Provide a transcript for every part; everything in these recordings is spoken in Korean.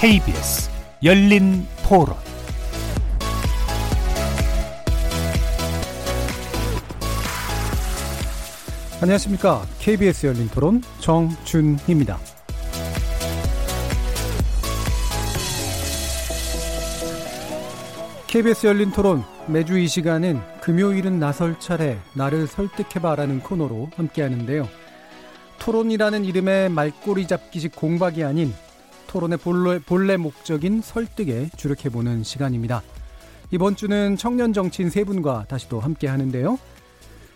KBS 열린 토론 안녕하십니까. KBS 열린 토론 정준희입니다. KBS 열린 토론 매주 이 시간은 금요일은 나설 차례 나를 설득해봐라는 코너로 함께 하는데요. 토론이라는 이름의 말꼬리 잡기식 공박이 아닌 토론의 본래, 본래 목적인 설득에 주력해보는 시간입니다. 이번 주는 청년 정치인 세 분과 다시 또 함께 하는데요.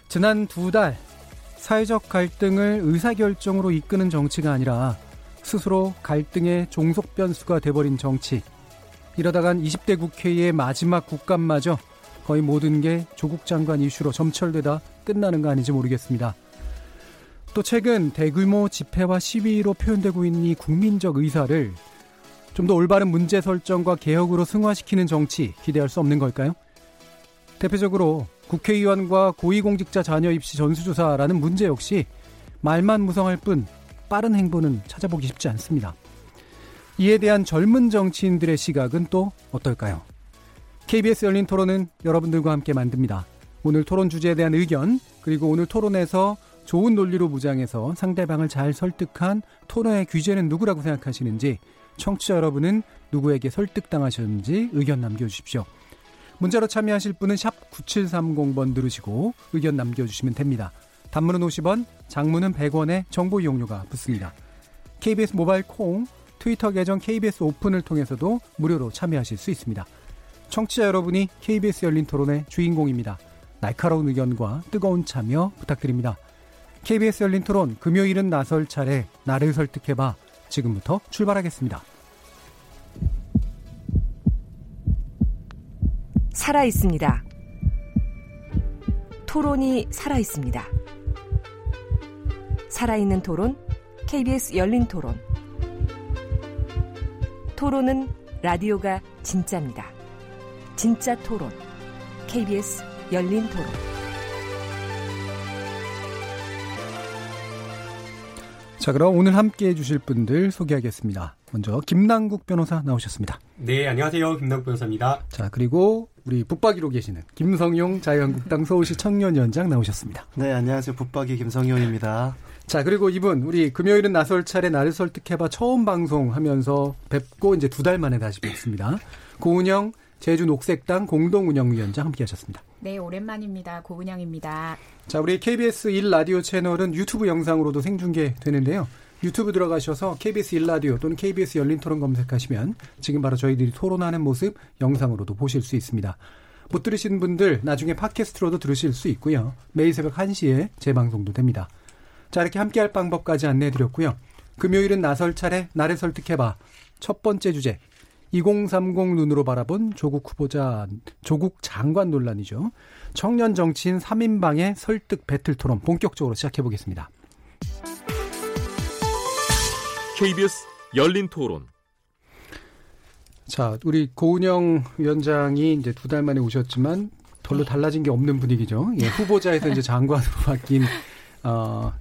지난 두 달 사회적 갈등을 의사결정으로 이끄는 정치가 아니라 스스로 갈등의 종속 변수가 돼버린 정치. 이러다간 20대 국회의 마지막 국감마저 거의 모든 게 조국 장관 이슈로 점철되다 끝나는 거 아닌지 모르겠습니다. 또 최근 대규모 집회와 시위로 표현되고 있는 이 국민적 의사를 좀 더 올바른 문제 설정과 개혁으로 승화시키는 정치 기대할 수 없는 걸까요? 대표적으로 국회의원과 고위공직자 자녀 입시 전수조사라는 문제 역시 말만 무성할 뿐 빠른 행보는 찾아보기 쉽지 않습니다. 이에 대한 젊은 정치인들의 시각은 또 어떨까요? KBS 열린 토론은 여러분들과 함께 만듭니다. 오늘 토론 주제에 대한 의견, 그리고 오늘 토론에서 좋은 논리로 무장해서 상대방을 잘 설득한 토론의 규제는 누구라고 생각하시는지, 청취자 여러분은 누구에게 설득당하셨는지 의견 남겨주십시오. 문자로 참여하실 분은 샵 9730번 누르시고 의견 남겨주시면 됩니다. 단문은 50원, 장문은 100원의 정보 이용료가 붙습니다. KBS 모바일 콩, 트위터 계정 KBS 오픈을 통해서도 무료로 참여하실 수 있습니다. 청취자 여러분이 KBS 열린 토론의 주인공입니다. 날카로운 의견과 뜨거운 참여 부탁드립니다. KBS 열린 토론 금요일은 나설 차례 나를 설득해봐 지금부터 출발하겠습니다. 살아 있습니다. 토론이 살아 있습니다. 살아있는 토론, KBS 열린 토론. 토론은 라디오가 진짜입니다. 진짜 토론, KBS 열린 토론. 자, 그럼 오늘 함께 해주실 분들 소개하겠습니다. 먼저 김남국 변호사 나오셨습니다. 네, 안녕하세요. 김남국 변호사입니다. 자, 그리고 우리 북박이로 계시는 김성용 자유한국당 서울시 청년위원장 나오셨습니다. 네, 안녕하세요. 북박이 김성용입니다. 자, 그리고 이분 우리 금요일은 나설 차례 나를 설득해봐 처음 방송하면서 뵙고 이제 두 달 만에 다시 뵙습니다. 고은영 제주 녹색당 공동운영위원장 함께하셨습니다. 네, 오랜만입니다. 고은영입니다. 자, 우리 KBS 1 라디오 채널은 유튜브 영상으로도 생중계되는데요. 유튜브 들어가셔서 KBS 1라디오 또는 KBS 열린 토론 검색하시면 지금 바로 저희들이 토론하는 모습 영상으로도 보실 수 있습니다. 못 들으신 분들 나중에 팟캐스트로도 들으실 수 있고요. 매일 새벽 1시에 재방송도 됩니다. 자, 이렇게 함께할 방법까지 안내해 드렸고요. 금요일은 나설 차례 나를 설득해봐. 첫 번째 주제 2030 눈으로 바라본 조국 후보자, 조국 장관 논란이죠. 청년 정치인 3인방의 설득 배틀 토론 본격적으로 시작해 보겠습니다. KBS 열린 토론. 자, 우리 고은영 위원장이 이제 두 달 만에 오셨지만 별로 달라진 게 없는 분위기죠. 예, 후보자에서 이제 장관으로 바뀐 어,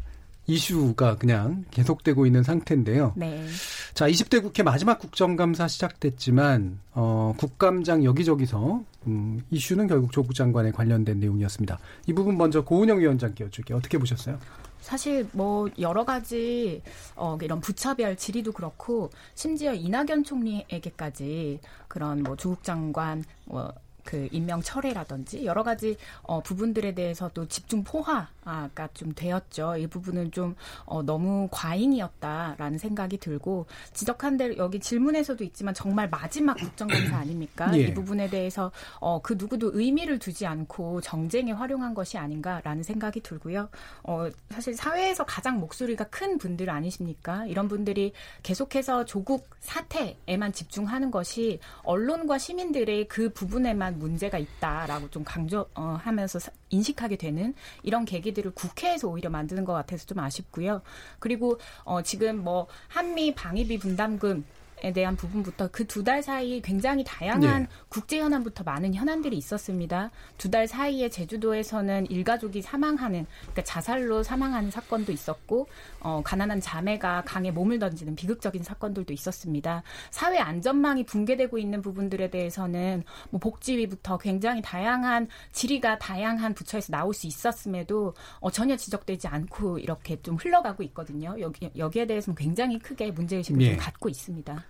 이슈가 그냥 계속되고 있는 상태인데요. 네. 자, 20대 국회 마지막 국정감사 시작됐지만 어, 국감장 여기저기서 음, 이슈는 결국 조국 장관에 관련된 내용이었습니다. 이 부분 먼저 고은영 위원장께 여쭐게요. 어떻게 보셨어요? 사실 뭐 여러 가지 어 이런 부차별 질의도 그렇고 심지어 이낙연 총리에게까지 그런 뭐 조국 장관 뭐 그 임명 철회라든지 여러 가지 어, 부분들에 대해서도 집중 포화 가좀 되었죠. 이 부분은 좀 어, 너무 과잉이었다라는 생각이 들고 지적한 대로 여기 질문에서도 있지만 정말 마지막 국정감사 아닙니까? 예. 이 부분에 대해서 어, 그 누구도 의미를 두지 않고 정쟁에 활용한 것이 아닌가라는 생각이 들고요. 어, 사실 사회에서 가장 목소리가 큰 분들 아니십니까? 이런 분들이 계속해서 조국 사태에만 집중하는 것이 언론과 시민들의 그 부분에만 문제가 있다라고 좀 강조하면서 어, 인식하게 되는 이런 계기 들을 국회에서 오히려 만드는 것 같아서 좀 아쉽고요. 그리고 어, 지금 뭐 한미 방위비 분담금 대한 부분부터 그 두 달 사이 굉장히 다양한 네. 국제 현안부터 많은 현안들이 있었습니다. 두 달 사이에 제주도에서는 일가족이 사망하는 그러니까 자살로 사망하는 사건도 있었고 어, 가난한 자매가 강에 몸을 던지는 비극적인 사건들도 있었습니다. 사회 안전망이 붕괴되고 있는 부분들에 대해서는 뭐 복지위부터 굉장히 다양한 질의가 다양한 부처에서 나올 수 있었음에도 어, 전혀 지적되지 않고 이렇게 좀 흘러가고 있거든요. 여기 여기에 대해서는 굉장히 크게 문제의식을 예. 좀 갖고 있습니다.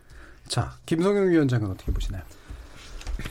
자, 김성영 위원장은 어떻게 보시나요?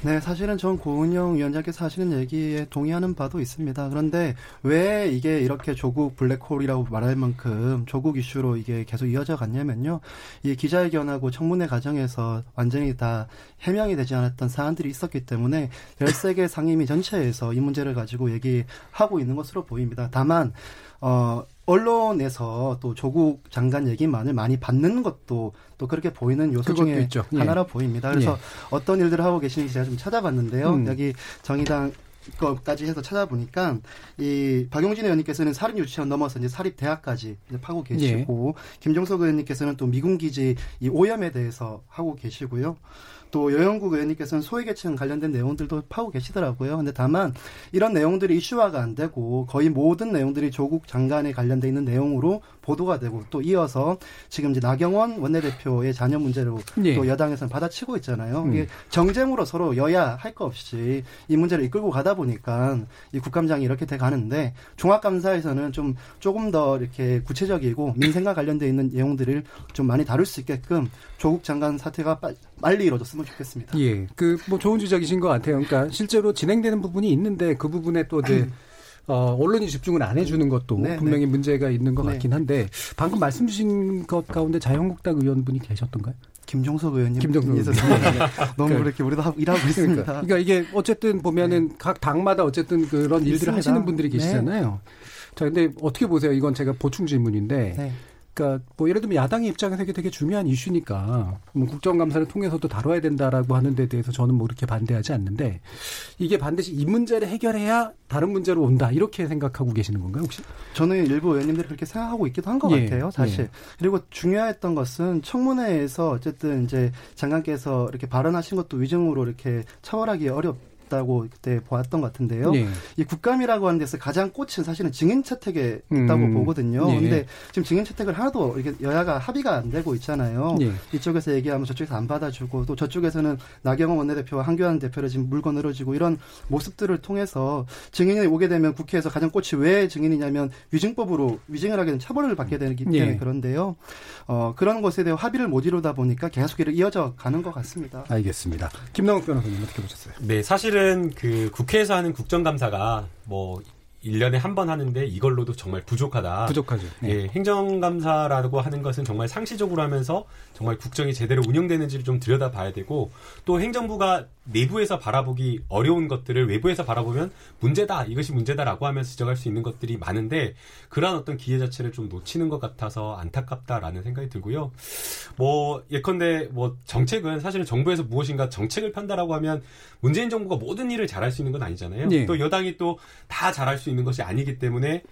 네, 사실은 전 고은영 위원장께서 하시는 얘기에 동의하는 바도 있습니다. 그런데 왜 이게 이렇게 조국 블랙홀이라고 말할 만큼 조국 이슈로 이게 계속 이어져 갔냐면요. 이 기자회견하고 청문회 과정에서 완전히 다 해명이 되지 않았던 사안들이 있었기 때문에 13개 상임위 전체에서 이 문제를 가지고 얘기하고 있는 것으로 보입니다. 다만, 어, 언론에서 또 조국 장관 얘기만을 많이 받는 것도 또 그렇게 보이는 요소 중에 있죠. 예. 하나로 보입니다. 그래서 예. 어떤 일들을 하고 계시는지 제가 좀 찾아봤는데요. 음. 여기 정의당 거까지 해서 찾아보니까 이 박용진 의원님께서는 사립 유치원 넘어서 이제 사립 대학까지 이제 파고 계시고 김종석 의원님께서는 또 미군 기지 이 오염에 대해서 하고 계시고요. 또 여영국 의원님께서는 소외계층 관련된 내용들도 파고 계시더라고요. 근데 다만 이런 내용들이 이슈화가 안 되고 거의 모든 내용들이 조국 장관에 관련돼 있는 내용으로 보도가 되고 또 이어서 지금 이제 나경원 원내대표의 자녀 문제로 예. 또 여당에서는 받아치고 있잖아요. 음. 이게 정쟁으로 서로 여야 할 거 없이 이 문제를 이끌고 가다 보니까 이 국감장이 이렇게 돼 가는데 종합감사에서는 좀 조금 더 이렇게 구체적이고 민생과 관련돼 있는 내용들을 좀 많이 다룰 수 있게끔 조국 장관 사태가 빨- 빨리 이루어졌으면 좋겠습니다. 예, 그 뭐 좋은 지적이신 것 같아요. 그러니까 실제로 진행되는 부분이 있는데 그 부분에 또 이제 어, 언론이 집중을 안 해주는 것도 네, 분명히 네. 문제가 있는 것 네. 같긴 한데 방금 말씀 주신 것 가운데 자유한국당 의원분이 계셨던가요? 김종석 의원님 김종석 의원님. 너무 그러니까- 그렇게 우리도 하고, 일하고 있습니다. 그러니까, 그러니까 이게 어쨌든 보면은 각 당마다 어쨌든 그런 일들을 있습니다. 하시는 분들이 네. 계시잖아요. 자, 근데 어떻게 보세요? 이건 제가 보충 질문인데. 네. 그러니까 뭐 예를 들면 야당의 입장에서 이게 되게 중요한 이슈니까 뭐 국정감사를 통해서도 다뤄야 된다라고 하는 데 대해서 저는 뭐 이렇게 반대하지 않는데 이게 반드시 이 문제를 해결해야 다른 문제로 온다 이렇게 생각하고 계시는 건가요 혹시? 저는 일부 의원님들이 그렇게 생각하고 있기도 한것 예, 같아요, 사실. 예. 그리고 중요했던 것은 청문회에서 어쨌든 이제 장관께서 이렇게 발언하신 것도 위증으로 이렇게 처벌하기 어렵 다고 그때 보았던 것 같은데요. 예. 이 국감이라고 하는 데서 가장 꽃은 사실은 증인 채택에 있다고 음, 보거든요. 예. 근데 지금 증인 채택을 하나도 이렇게 여야가 합의가 안 되고 있잖아요. 예. 이쪽에서 얘기하면 저쪽에서 안 받아주고 또 저쪽에서는 나경원 원내대표와 한교안 대표를 지금 물고 늘어지고 이런 모습들을 통해서 증인이 오게 되면 국회에서 가장 꽃이 왜 증인이냐면 위증법으로 위증을 하게 되면 처벌을 받게 되기 때문에 예. 그런데요. 어, 그런 것에 대해 합의를 못 이루다 보니까 계속 이어져 가는 것 같습니다. 알겠습니다. 김남욱 변호사님 어떻게 보셨어요? 네, 사실은 그 국회에서 하는 국정감사가 뭐 1년에 한 번 하는데 이걸로도 정말 부족하다. 부족하죠. 네. 예, 행정감사라고 하는 것은 정말 상시적으로 하면서 정말 국정이 제대로 운영되는지를 좀 들여다봐야 되고 또 행정부가 내부에서 바라보기 어려운 것들을 외부에서 바라보면 문제다 이것이 문제다라고 하면서 지적할 수 있는 것들이 많은데 그러한 어떤 기회 자체를 좀 놓치는 것 같아서 안타깝다라는 생각이 들고요. 뭐 예컨대 뭐 정책은 사실은 정부에서 무엇인가 정책을 편다라고 하면 문재인 정부가 모든 일을 잘할 수 있는 건 아니잖아요. 예. 또 여당이 또 다 잘할 수 있는 것이 아니기 때문에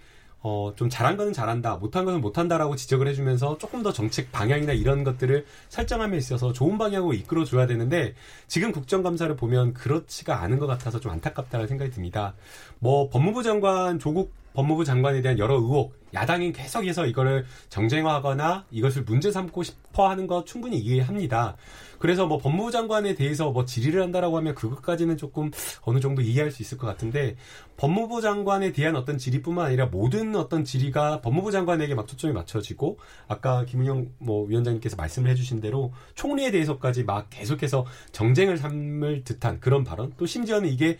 어, 좀 잘한 거는 잘한다, 못한 것은 못한다라고 지적을 해주면서 조금 더 정책 방향이나 이런 것들을 설정함에 있어서 좋은 방향으로 이끌어줘야 되는데 지금 국정감사를 보면 그렇지가 않은 것 같아서 좀 안타깝다는 생각이 듭니다. 뭐 법무부 장관 조국 법무부 장관에 대한 여러 의혹, 야당이 계속해서 이거를 정쟁화하거나 이것을 문제 삼고 싶어 하는 거 충분히 이해합니다. 그래서 뭐 법무부 장관에 대해서 뭐 질의를 한다라고 하면 그것까지는 조금 어느 정도 이해할 수 있을 것 같은데 법무부 장관에 대한 어떤 질의뿐만 아니라 모든 어떤 질의가 법무부 장관에게 막 초점이 맞춰지고 아까 김은영 뭐 위원장님께서 말씀을 해주신 대로 총리에 대해서까지 막 계속해서 정쟁을 삼을 듯한 그런 발언 또 심지어는 이게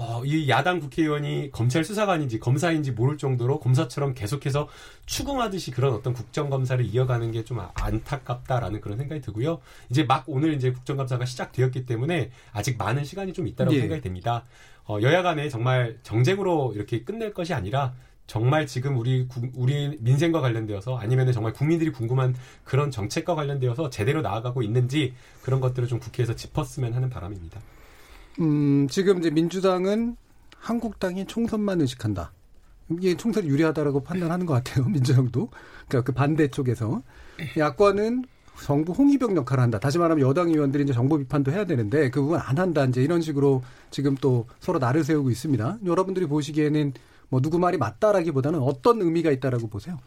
어, 이 야당 국회의원이 검찰 수사관인지 검사인지 모를 정도로 검사처럼 계속해서 추궁하듯이 그런 어떤 국정감사를 이어가는 게 좀 안타깝다라는 그런 생각이 들고요. 이제 막 오늘 이제 국정감사가 시작되었기 때문에 아직 많은 시간이 좀 있다고 예. 생각이 됩니다. 어, 여야 간에 정말 정쟁으로 이렇게 끝낼 것이 아니라 정말 지금 우리 구- 우리 민생과 관련되어서 아니면 정말 국민들이 궁금한 그런 정책과 관련되어서 제대로 나아가고 있는지 그런 것들을 좀 국회에서 짚었으면 하는 바람입니다. 음, 지금 이제 민주당은 한국당이 총선만 의식한다. 이게 총선이 유리하다라고 판단하는 것 같아요. 민주당도. 그러니까 그 반대 쪽에서. 야권은 정부 홍위병 역할을 한다. 다시 말하면 여당 의원들이 이제 정부 비판도 해야 되는데 그 부분 안 한다. 이제 이런 식으로 지금 또 서로 나를 세우고 있습니다. 여러분들이 보시기에는 뭐 누구 말이 맞다라기보다는 어떤 의미가 있다라고 보세요?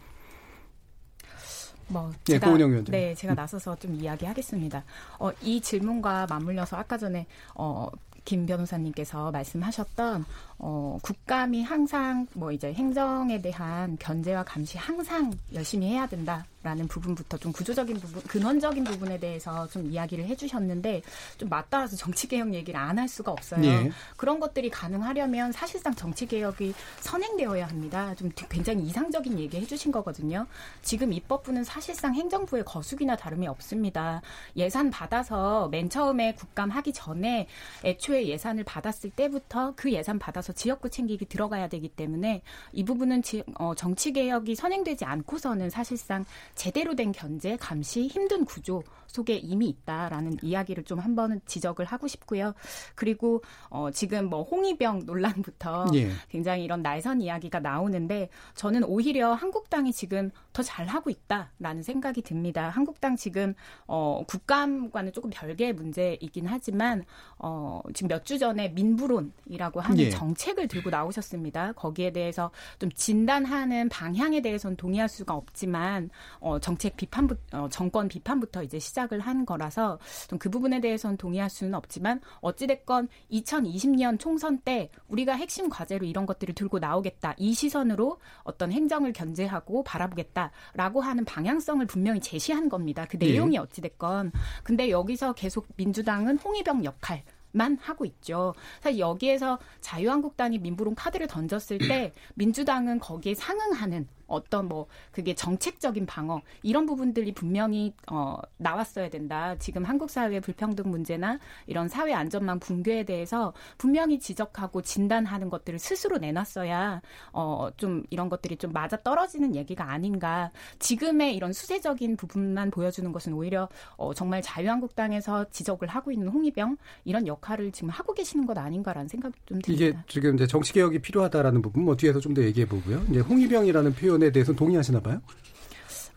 뭐 예, 제가 고은영 위원장. 네 제가 나서서 좀 이야기하겠습니다. 어, 이 질문과 맞물려서 아까 전에 어, 김 변호사님께서 말씀하셨던 어, 국감이 항상 뭐 이제 행정에 대한 견제와 감시 항상 열심히 해야 된다라는 부분부터 좀 구조적인 부분, 근원적인 부분에 대해서 좀 이야기를 해주셨는데 좀 맞따라서 정치 개혁 얘기를 안 할 수가 없어요. 예. 그런 것들이 가능하려면 사실상 정치 개혁이 선행되어야 합니다. 좀 굉장히 이상적인 얘기 해주신 거거든요. 지금 입법부는 사실상 행정부의 거수기나 다름이 없습니다. 예산 받아서 맨 처음에 국감 하기 전에 애초에 예산을 받았을 때부터 그 예산 받아서 지역구 챙기기 들어가야 되기 때문에 이 부분은 지- 어, 정치 개혁이 선행되지 않고서는 사실상 제대로 된 견제, 감시, 힘든 구조 속에 이미 있다라는 이야기를 좀 한 번은 지적을 하고 싶고요. 그리고 어, 지금 뭐 홍위병 논란부터 예. 굉장히 이런 날선 이야기가 나오는데 저는 오히려 한국당이 지금 더 잘하고 있다라는 생각이 듭니다. 한국당 지금 어, 국감과는 조금 별개의 문제이긴 하지만 어, 지금 몇 주 전에 민부론이라고 하는 예. 정 책을 들고 나오셨습니다. 거기에 대해서 좀 진단하는 방향에 대해서는 동의할 수가 없지만 어, 정책 비판부 어, 정권 비판부터 이제 시작을 한 거라서 좀 그 부분에 대해서는 동의할 수는 없지만 어찌 됐건 2020년 총선 때 우리가 핵심 과제로 이런 것들을 들고 나오겠다 이 시선으로 어떤 행정을 견제하고 바라보겠다라고 하는 방향성을 분명히 제시한 겁니다. 그 예. 내용이 어찌 됐건 근데 여기서 계속 민주당은 홍위병 역할 만 하고 있죠. 사실 여기에서 자유한국당이 민부론 카드를 던졌을 때 민주당은 거기에 상응하는 어떤 뭐 그게 정책적인 방어 이런 부분들이 분명히 어 나왔어야 된다. 지금 한국 사회 불평등 문제나 이런 사회 안전망 붕괴에 대해서 분명히 지적하고 진단하는 것들을 스스로 내놨어야 어 좀 이런 것들이 좀 맞아 떨어지는 얘기가 아닌가. 지금의 이런 수세적인 부분만 보여주는 것은 오히려 어 정말 자유한국당에서 지적을 하고 있는 홍위병 이런 역할을 지금 하고 계시는 것 아닌가라는 생각이 좀 이게 듭니다. 지금 이제 정치 개혁이 필요하다라는 부분 뭐 뒤에서 좀 더 얘기해 보고요. 이제 홍위병이라는 표현 에 대해서 동의하시나 봐요?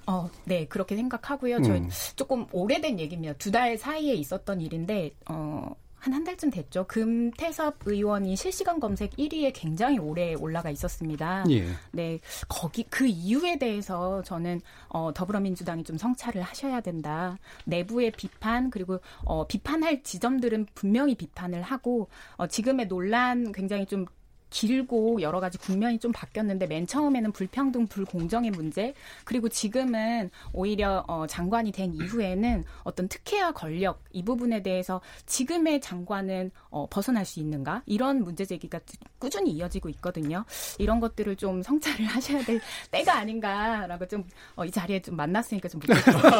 어, 네, 그렇게 생각하고요. 저희 음. 조금 오래된 얘기입니다. 두 달 사이에 있었던 일인데, 어, 한 한 달쯤 됐죠. 금태섭 의원이 실시간 검색 1위에 굉장히 오래 올라가 있었습니다. 예. 네, 거기 그 이유에 대해서 저는 어, 더불어민주당이 좀 성찰을 하셔야 된다. 내부의 비판 그리고 어, 비판할 지점들은 분명히 비판을 하고 어, 지금의 논란 굉장히 좀 길고 여러 가지 국면이 좀 바뀌었는데 맨 처음에는 불평등 불공정의 문제 그리고 지금은 오히려 어, 장관이 된 이후에는 어떤 특혜와 권력 이 부분에 대해서 지금의 장관은 어, 벗어날 수 있는가 이런 문제 제기가 꾸준히 이어지고 있거든요. 이런 것들을 좀 성찰을 하셔야 될 때가 아닌가라고 좀이 자리에 좀 만났으니까 좀 묻겠습니다.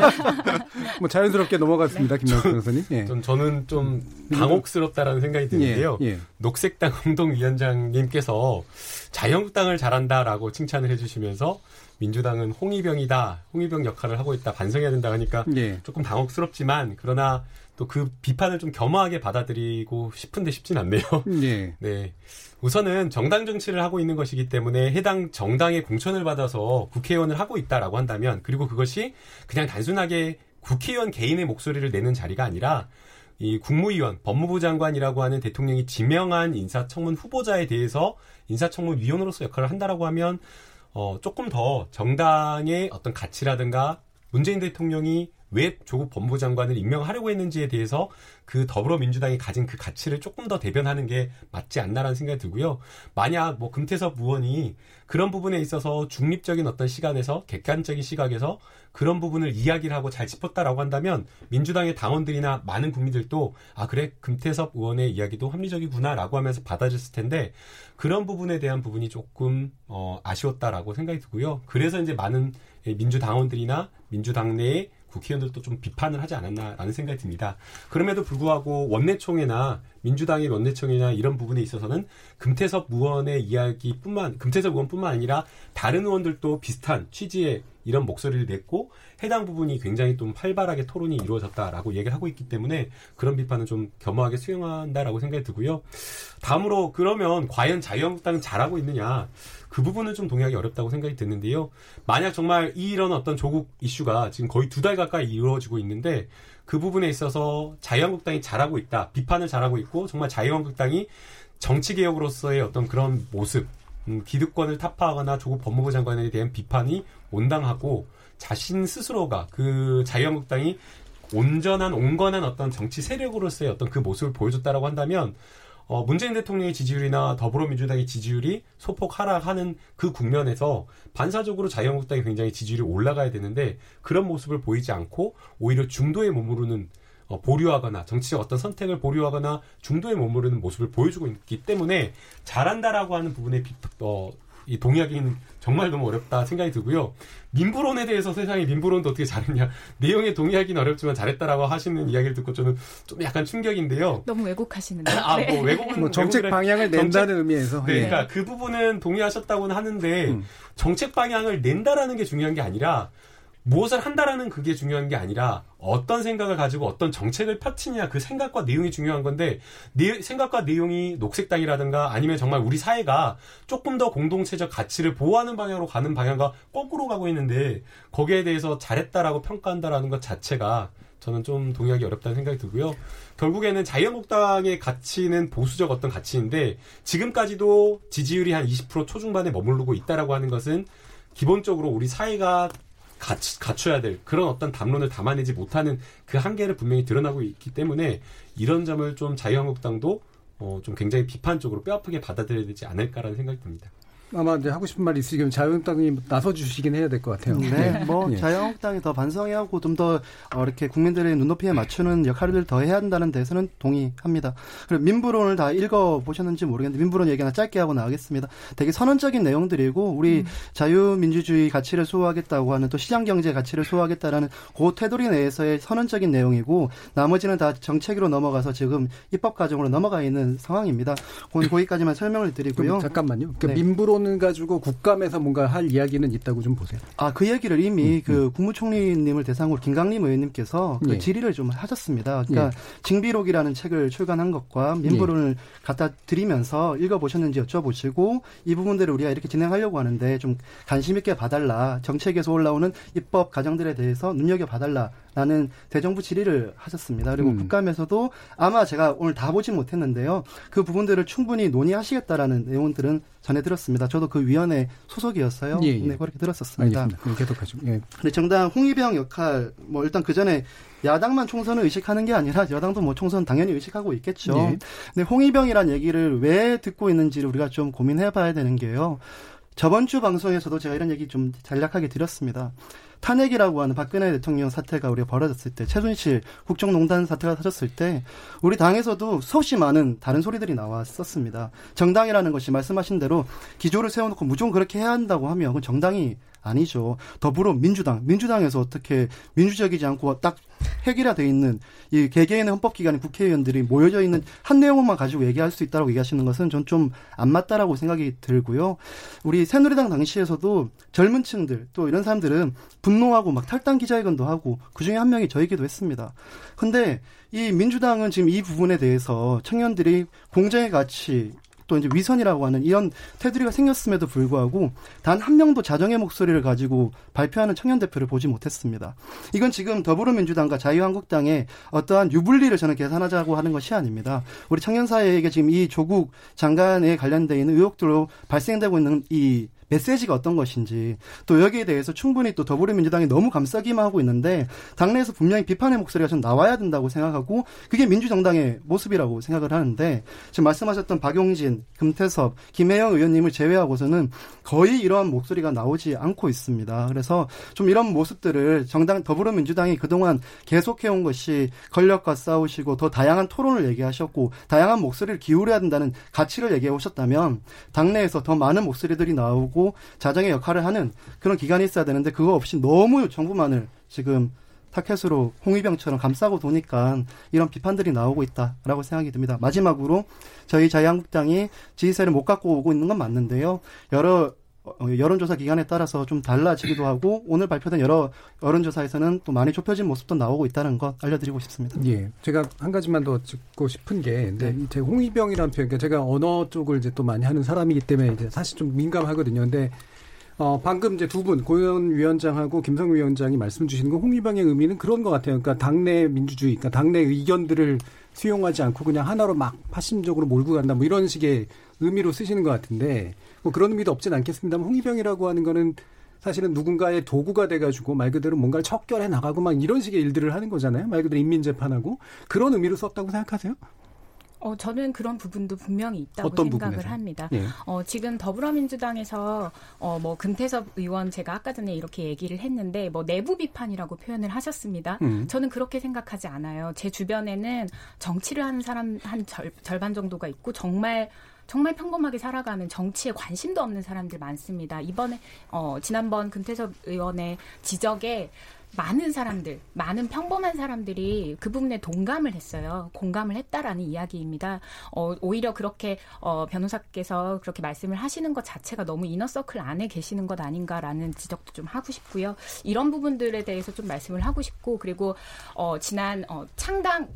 뭐 자연스럽게 넘어갔습니다. 김남수 변호사님. 예. 좀 저는 좀 당혹스럽다라는 생각이 드는데요. 예, 예. 녹색당 운동위원장님 께서 자유한국당을 잘한다라고 칭찬을 해주시면서 민주당은 홍위병이다, 홍위병 역할을 하고 있다, 반성해야 된다 하니까 예. 조금 당혹스럽지만 그러나 또 그 비판을 좀 겸허하게 받아들이고 싶은데 쉽진 않네요. 예. 네. 우선은 정당 정치를 하고 있는 것이기 때문에 해당 정당의 공천을 받아서 국회의원을 하고 있다라고 한다면 그리고 그것이 그냥 단순하게 국회의원 개인의 목소리를 내는 자리가 아니라 이 국무위원, 법무부 장관이라고 하는 대통령이 지명한 인사청문 후보자에 대해서 인사청문 위원으로서 역할을 한다라고 하면 어, 조금 더 정당의 어떤 가치라든가 문재인 대통령이 왜 조국 법무부 장관을 임명하려고 했는지에 대해서 그 더불어민주당이 가진 그 가치를 조금 더 대변하는 게 맞지 않나라는 생각이 들고요. 만약 뭐 금태섭 의원이 그런 부분에 있어서 중립적인 어떤 시간에서 객관적인 시각에서 그런 부분을 이야기를 하고 잘 짚었다라고 한다면 민주당의 당원들이나 많은 국민들도 아 그래 금태섭 의원의 이야기도 합리적이구나라고 하면서 받아줬을 텐데 그런 부분에 대한 부분이 조금 어, 아쉬웠다라고 생각이 들고요. 그래서 이제 많은 민주당원들이나 민주당 내의 국회의원들도 좀 비판을 하지 않았나라는 생각이 듭니다. 그럼에도 불구하고 원내총회나 민주당의 원내청이나 이런 부분에 있어서는 금태섭 의원의 이야기뿐만 금태섭 의원뿐만 아니라 다른 의원들도 비슷한 취지의 이런 목소리를 냈고 해당 부분이 굉장히 좀 활발하게 토론이 이루어졌다라고 얘기를 하고 있기 때문에 그런 비판은 좀 겸허하게 수용한다라고 생각이 들고요. 다음으로 그러면 과연 자유한국당은 잘하고 있느냐? 그 부분은 좀 동의하기 어렵다고 생각이 드는데요. 만약 정말 이런 어떤 조국 이슈가 지금 거의 두 달 가까이 이루어지고 있는데 그 부분에 있어서 자유한국당이 잘하고 있다. 비판을 잘하고 있고 정말 자유한국당이 정치개혁으로서의 어떤 그런 모습, 음, 기득권을 타파하거나 조국 법무부 장관에 대한 비판이 온당하고 자신 스스로가 그 자유한국당이 온전한 온건한 어떤 정치 세력으로서의 어떤 그 모습을 보여줬다라고 한다면 어, 문재인 대통령의 지지율이나 더불어민주당의 지지율이 소폭 하락하는 그 국면에서 반사적으로 자유한국당이 굉장히 지지율이 올라가야 되는데 그런 모습을 보이지 않고 오히려 중도에 머무르는 어, 보류하거나 정치적 어떤 선택을 보류하거나 중도에 머무르는 모습을 보여주고 있기 때문에 잘한다라고 하는 부분에 비, 어, 이 동의하기는 정말 너무 어렵다 생각이 들고요. 민부론에 대해서 세상에 민부론도 어떻게 잘했냐 내용에 동의하기는 어렵지만 잘했다라고 하시는 이야기를 듣고 저는 좀 약간 충격인데요. 너무 왜곡하시는데. 아, 뭐 외국은 뭐 정책 외국이라- 방향을 정책- 낸다는 의미에서 네, 예. 그러니까 그 부분은 동의하셨다고는 하는데 음. 정책 방향을 낸다라는 게 중요한 게 아니라 무엇을 한다라는 그게 중요한 게 아니라 어떤 생각을 가지고 어떤 정책을 펼치냐 그 생각과 내용이 중요한 건데 내, 생각과 내용이 녹색당이라든가 아니면 정말 우리 사회가 조금 더 공동체적 가치를 보호하는 방향으로 가는 방향과 거꾸로 가고 있는데 거기에 대해서 잘했다라고 평가한다라는 것 자체가 저는 좀 동의하기 어렵다는 생각이 들고요. 결국에는 자유한국당의 가치는 보수적 어떤 가치인데 지금까지도 지지율이 한 20% 초중반에 머무르고 있다라고 하는 것은 기본적으로 우리 사회가 갖춰야 될 그런 어떤 담론을 담아내지 못하는 그 한계를 분명히 드러나고 있기 때문에 이런 점을 좀 자유한국당도 어, 좀 굉장히 비판적으로 뼈아프게 받아들여야 되지 않을까라는 생각이 듭니다. 아마 이제 하고 싶은 말이 있으시면 자유한국당이 나서 주시긴 해야 될 것 같아요. 네, 뭐 예. 자유한국당이 더 반성해야 하고 좀 더 이렇게 국민들의 눈높이에 맞추는 역할을 더 해야 한다는 데서는 동의합니다. 그리고 민부론을 다 읽어 보셨는지 모르겠는데 민부론 얘기 하나 짧게 하고 나가겠습니다. 되게 선언적인 내용들이고 우리 자유민주주의 가치를 수호하겠다고 하는 또 시장 경제 가치를 수호하겠다라는 그 테두리 내에서의 선언적인 내용이고 나머지는 다 정책으로 넘어가서 지금 입법 과정으로 넘어가 있는 상황입니다. 거- 거기까지만 설명을 드리고요. 그럼 잠깐만요. 그러니까 네. 민부론 을 가지고 국감에서 뭔가 할 이야기는 있다고 좀 보세요. 아, 그 얘기를 이미 그 국무총리님을 대상으로 김강림 의원님께서 그 예. 질의를 좀 하셨습니다. 그러니까 징비록이라는 책을 출간한 것과 민부론을 갖다 드리면서 읽어보셨는지 여쭤보시고 이 부분들을 우리가 이렇게 진행하려고 하는데 좀 관심 있게 봐달라. 정책에서 올라오는 입법 과정들에 대해서 눈여겨 봐달라 라는 대정부 질의를 하셨습니다. 그리고 음. 국감에서도 아마 제가 오늘 다 보진 못했는데요. 그 부분들을 충분히 논의하시겠다라는 내용들은 전해 들었습니다. 저도 그 위원회 소속이었어요. 예, 예. 네, 그렇게 들었었습니다. 알겠습니다. 계속하죠. 예. 근데 정당 홍위병 역할 뭐 일단 그 전에 야당만 총선을 의식하는 게 아니라 여당도 뭐 총선 당연히 의식하고 있겠죠. 예. 근데 홍위병이란 얘기를 왜 듣고 있는지를 우리가 좀 고민해봐야 되는 게요. 저번 주 방송에서도 제가 이런 얘기 좀 간략하게 드렸습니다. 탄핵이라고 하는 박근혜 대통령 사태가 우리가 벌어졌을 때, 최순실 국정농단 사태가 터졌을 때, 우리 당에서도 수없이 많은 다른 소리들이 나왔었습니다. 정당이라는 것이 말씀하신 대로 기조를 세워놓고 무조건 그렇게 해야 한다고 하면 정당이 아니죠. 더불어민주당, 민주당에서 어떻게 민주적이지 않고 딱 획일화돼 있는 이 개개인의 헌법기관의 국회의원들이 모여져 있는 한 내용만 가지고 얘기할 수 있다고 얘기하시는 것은 전 좀 안 맞다라고 생각이 들고요. 우리 새누리당 당시에서도 젊은 층들 또 이런 사람들은 분노하고 막 탈당 기자회견도 하고 그 중에 한 명이 저이기도 했습니다. 근데 이 민주당은 지금 이 부분에 대해서 청년들이 공정의 가치 또 이제 위선이라고 하는 이런 테두리가 생겼음에도 불구하고 단 한 명도 자정의 목소리를 가지고 발표하는 청년 대표를 보지 못했습니다. 이건 지금 더불어민주당과 자유한국당의 어떠한 유불리를 저는 계산하자고 하는 것이 아닙니다. 우리 청년 사회에게 지금 이 조국 장관에 관련돼 있는 의혹들로 발생되고 있는 이 메시지가 어떤 것인지 또 여기에 대해서 충분히 또 더불어민주당이 너무 감싸기만 하고 있는데 당내에서 분명히 비판의 목소리가 좀 나와야 된다고 생각하고 그게 민주정당의 모습이라고 생각을 하는데 지금 말씀하셨던 박용진, 금태섭, 김혜영 의원님을 제외하고서는 거의 이러한 목소리가 나오지 않고 있습니다. 그래서 좀 이런 모습들을 정당 더불어민주당이 그동안 계속해온 것이 권력과 싸우시고 더 다양한 토론을 얘기하셨고 다양한 목소리를 기울여야 된다는 가치를 얘기해 오셨다면 당내에서 더 많은 목소리들이 나오고 자정의 역할을 하는 그런 기관이 있어야 되는데 그거 없이 너무 정부만을 지금 타켓으로 홍위병처럼 감싸고 도니까 이런 비판들이 나오고 있다라고 생각이 듭니다. 마지막으로 저희 자유한국당이 지지세를 못 갖고 오고 있는 건 맞는데요. 여러 어, 여론조사 기간에 따라서 좀 달라지기도 하고 오늘 발표된 여러 여론조사에서는 또 많이 좁혀진 모습도 나오고 있다는 것 알려드리고 싶습니다. 예, 제가 한 가지만 더 짚고 싶은 게, 네. 제가 홍위병이라는 표현, 그러니까 제가 언어 쪽을 이제 또 많이 하는 사람이기 때문에 이제 사실 좀 민감하거든요. 근데 어, 방금 이제 두 분, 고현 위원장하고 김성 위원장이 말씀 주시는 건 홍위병의 의미는 그런 것 같아요. 그러니까 당내 민주주의, 그러니까 당내 의견들을 수용하지 않고 그냥 하나로 막 파심적으로 몰고 간다, 뭐 이런 식의 의미로 쓰시는 것 같은데, 뭐 그런 의미도 없진 않겠습니다만 홍위병이라고 하는 거는 사실은 누군가의 도구가 돼가지고 말 그대로 뭔가를 척결해 나가고 막 이런 식의 일들을 하는 거잖아요. 말 그대로 인민재판하고 그런 의미로 썼다고 생각하세요? 어, 저는 그런 부분도 분명히 있다고 생각을 부분에서? 합니다. 예. 어, 지금 더불어민주당에서 어, 뭐 금태섭 의원 제가 아까 전에 이렇게 얘기를 했는데 뭐 내부 비판이라고 표현을 하셨습니다. 음. 저는 그렇게 생각하지 않아요. 제 주변에는 정치를 하는 사람 한 절, 절반 정도가 있고 정말 정말 평범하게 살아가는 정치에 관심도 없는 사람들 많습니다. 이번에 어, 지난번 금태섭 의원의 지적에 많은 사람들, 많은 평범한 사람들이 그 부분에 동감을 했어요. 공감을 했다라는 이야기입니다. 어, 오히려 그렇게 어, 변호사께서 그렇게 말씀을 하시는 것 자체가 너무 이너서클 안에 계시는 것 아닌가라는 지적도 좀 하고 싶고요. 이런 부분들에 대해서 좀 말씀을 하고 싶고 그리고 어, 지난 어, 창당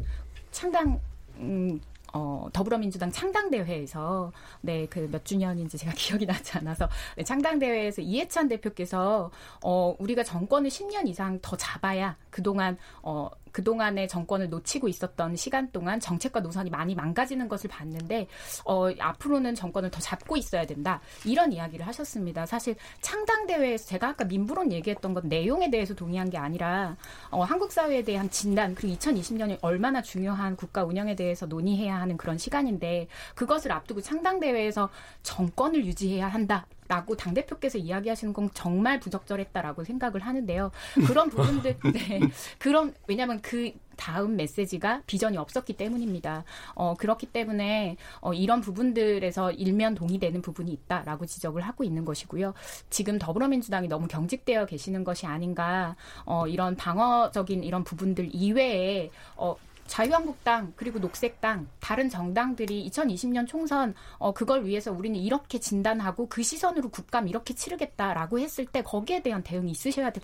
창당 음, 어, 더불어민주당 창당대회에서, 네, 그 몇 주년인지 제가 기억이 나지 않아서, 네, 창당대회에서 이해찬 대표께서, 어, 우리가 정권을 10년 이상 더 잡아야 그동안, 어, 그동안의 정권을 놓치고 있었던 시간 동안 정책과 노선이 많이 망가지는 것을 봤는데, 어, 앞으로는 정권을 더 잡고 있어야 된다. 이런 이야기를 하셨습니다. 사실 창당 대회에서 제가 아까 민부론 얘기했던 건 내용에 대해서 동의한 게 아니라, 어, 한국 사회에 대한 진단, 그리고 2020년이 얼마나 중요한 국가 운영에 대해서 논의해야 하는 그런 시간인데, 그것을 앞두고 창당 대회에서 정권을 유지해야 한다. 라고 당대표께서 이야기하시는 건 정말 부적절했다라고 생각을 하는데요. 그런 부분들, 네. 그런, 왜냐면 그 다음 메시지가 비전이 없었기 때문입니다. 어, 그렇기 때문에, 어, 이런 부분들에서 일면 동의되는 부분이 있다라고 지적을 하고 있는 것이고요. 지금 더불어민주당이 너무 경직되어 계시는 것이 아닌가, 어, 이런 방어적인 이런 부분들 이외에, 어, 자유한국당 그리고 녹색당 다른 정당들이 2020년 총선 어 그걸 위해서 우리는 이렇게 진단하고 그 시선으로 국감 이렇게 치르겠다라고 했을 때 거기에 대한 대응이 있으셔야 됐,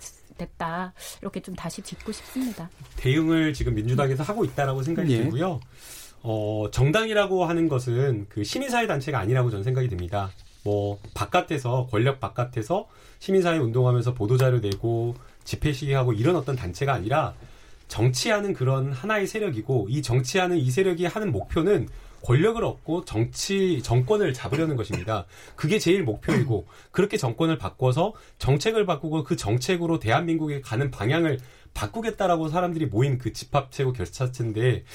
다 이렇게 좀 다시 짚고 싶습니다. 대응을 지금 민주당에서 하고 있다라고 생각이 예. 들고요. 어, 정당이라고 하는 것은 그 시민사회 단체가 아니라고 저는 생각이 듭니다. 뭐 바깥에서 권력 바깥에서 시민사회 운동하면서 보도자료 내고 집회 시위하고 이런 어떤 단체가 아니라 정치하는 그런 하나의 세력이고 이 정치하는 이 세력이 하는 목표는 권력을 얻고 정치 정권을 잡으려는 것입니다. 그게 제일 목표이고 그렇게 정권을 바꿔서 정책을 바꾸고 그 정책으로 대한민국에 가는 방향을 바꾸겠다라고 사람들이 모인 그 집합체고 결사체인데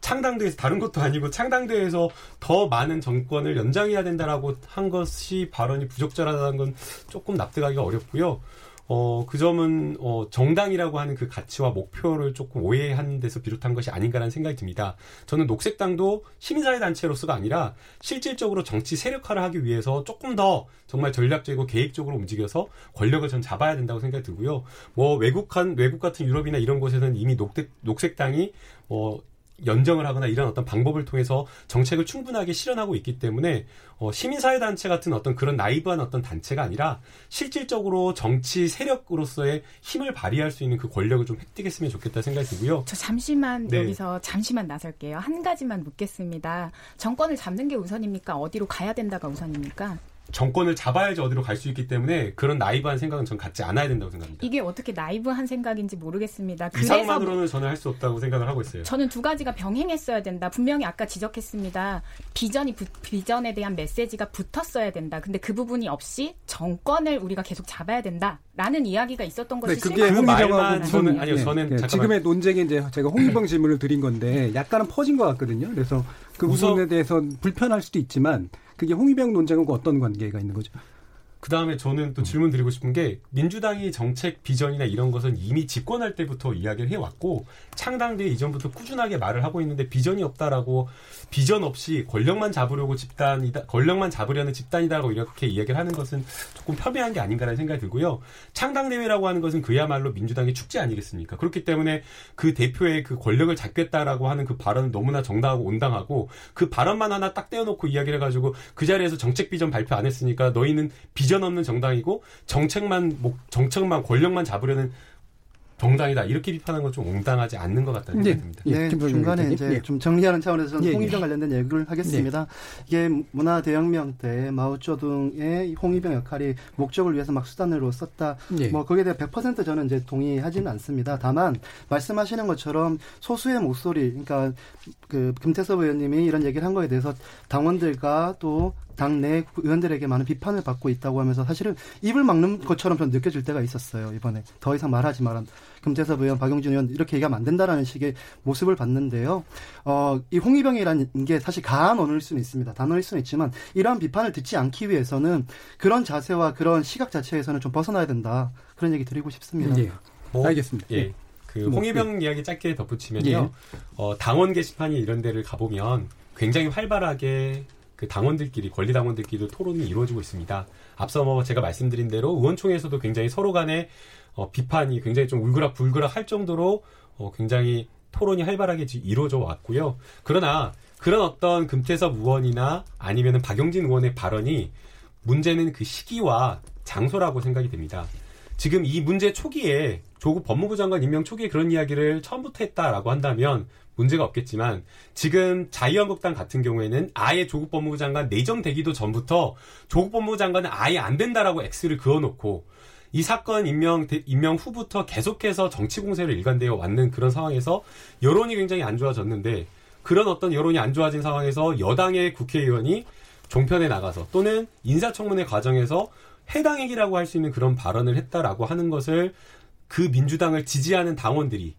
창당대에서 다른 것도 아니고 창당대에서 더 많은 정권을 연장해야 된다라고 한 것이 발언이 부적절하다는 건 조금 납득하기가 어렵고요. 어, 그 점은, 어, 정당이라고 하는 그 가치와 목표를 조금 오해한 데서 비롯한 것이 아닌가라는 생각이 듭니다. 저는 녹색당도 시민사회단체로서가 아니라 실질적으로 정치 세력화를 하기 위해서 조금 더 정말 전략적이고 계획적으로 움직여서 권력을 전 잡아야 된다고 생각이 들고요. 뭐, 외국한, 외국 같은 유럽이나 이런 곳에서는 이미 녹색, 녹색당이, 어, 연정을 하거나 이런 어떤 방법을 통해서 정책을 충분하게 실현하고 있기 때문에 어, 시민사회 단체 같은 어떤 그런 나이브한 어떤 단체가 아니라 실질적으로 정치 세력으로서의 힘을 발휘할 수 있는 그 권력을 좀 획득했으면 좋겠다 생각이 들고요. 저 잠시만 네. 여기서 잠시만 나설게요. 한 가지만 묻겠습니다. 정권을 잡는 게 우선입니까? 어디로 가야 된다가 우선입니까? 정권을 잡아야지 어디로 갈 수 있기 때문에 그런 나이브한 생각은 전 갖지 않아야 된다고 생각합니다. 이게 어떻게 나이브한 생각인지 모르겠습니다. 이상만으로는 저는 할 수 없다고 생각을 하고 있어요. 저는 두 가지가 병행했어야 된다. 분명히 아까 지적했습니다. 비전이 부- 비전에 대한 메시지가 붙었어야 된다. 근데 그 부분이 없이 정권을 우리가 계속 잡아야 된다 라는 이야기가 있었던 것이 네, 그게 실망- 그 저는- 좀- 아니요, 저는 잠깐만. 지금의 논쟁에 이제 제가 홍위병 질문을 드린 건데 약간은 퍼진 것 같거든요. 그래서 그 우선- 부분에 대해서 불편할 수도 있지만 그게 홍위병 논쟁하고 어떤 관계가 있는 거죠? 그 다음에 저는 또 질문 드리고 싶은 게 민주당이 정책 비전이나 이런 것은 이미 집권할 때부터 이야기를 해왔고 창당대 이전부터 꾸준하게 말을 하고 있는데 비전이 없다라고 비전 없이 권력만 잡으려고 집단이다 권력만 잡으려는 집단이다라고 이렇게 이야기를 하는 것은 조금 폄훼한 게 아닌가라는 생각이 들고요. 창당대회라고 하는 것은 그야말로 민주당의 축제 아니겠습니까? 그렇기 때문에 그 대표의 그 권력을 잡겠다라고 하는 그 발언은 너무나 정당하고 온당하고 그 발언만 하나 딱 떼어놓고 이야기를 해가지고 그 자리에서 정책 비전 발표 안 했으니까 너희는 비전 비전 없는 정당이고 정책만 목 정책만 권력만 잡으려는 정당이다 이렇게 비판하는 건좀 옹당하지 않는 것 같다는 네. 생각이 듭니다. 네, 네 중간에 이제 예. 좀 정리하는 차원에서 저는 예, 홍위병 예. 관련된 얘기를 하겠습니다. 이게 문화 대혁명 때 마오쩌둥의 홍위병 역할이 목적을 위해서 막 수단으로 썼다. 뭐 거기에 대해 100% 저는 이제 동의하지는 않습니다. 다만 말씀하시는 것처럼 소수의 목소리, 그러니까 그 금태섭 의원님이 이런 얘기를 한 거에 대해서 당원들과 또 당내 의원들에게 많은 비판을 받고 있다고 하면서 사실은 입을 막는 것처럼 좀 느껴질 때가 있었어요. 이번에 더 이상 말하지 마라. 금태섭 의원, 박용진 의원 이렇게 얘기하면 안 된다라는 식의 모습을 봤는데요. 어, 이 홍위병이라는 게 사실 가한 언어일 수는 있습니다. 단어일 수는 있지만 이러한 비판을 듣지 않기 위해서는 그런 자세와 그런 시각 자체에서는 좀 벗어나야 된다. 그런 얘기 드리고 싶습니다. 예. 뭐, 알겠습니다. 예. 그 뭐, 홍위병 예. 이야기 짧게 덧붙이면요. 예. 어, 당원 게시판이 이런 데를 가보면 굉장히 활발하게 그 당원들끼리 권리 당원들끼리도 토론이 이루어지고 있습니다. 앞서 뭐 제가 말씀드린 대로 의원총회에서도 굉장히 서로 간에 어, 비판이 굉장히 좀 울그락불그락 할 정도로 어, 굉장히 토론이 활발하게 이루어져 왔고요. 그러나 그런 어떤 금태섭 의원이나 아니면은 박용진 의원의 발언이 문제는 그 시기와 장소라고 생각이 됩니다. 지금 이 문제 초기에 조국 법무부 장관 임명 초기에 그런 이야기를 처음부터 했다라고 한다면 문제가 없겠지만 지금 자유한국당 같은 경우에는 아예 조국 법무부 장관 내정되기도 전부터 조국 법무부 장관은 아예 안 된다라고 X를 그어놓고 이 사건 임명 임명 후부터 계속해서 정치 공세를 일관되어 왔는 그런 상황에서 여론이 굉장히 안 좋아졌는데 그런 어떤 여론이 안 좋아진 상황에서 여당의 국회의원이 종편에 나가서 또는 인사청문회 과정에서 해당액이라고 할 수 있는 그런 발언을 했다라고 하는 것을 그 민주당을 지지하는 당원들이